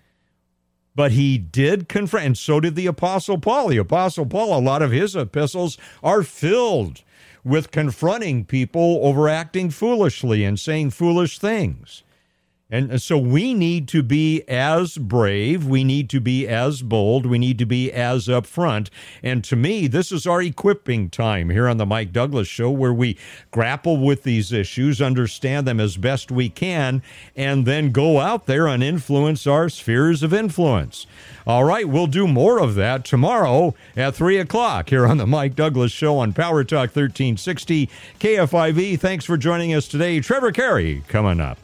but he did confront, and so did the Apostle Paul. The Apostle Paul, a lot of his epistles are filled with confronting people overacting foolishly and saying foolish things. And uh, so we need to be as brave, we need to be as bold, we need to be as upfront. And to me, this is our equipping time here on the Mike Douglass Show, where we grapple with these issues, understand them as best we can, and then go out there and influence our spheres of influence. All right, we'll do more of that tomorrow at 3 o'clock here on the Mike Douglass Show on Power Talk 1360 KFIV. Thanks for joining us today. Trevor Carey coming up.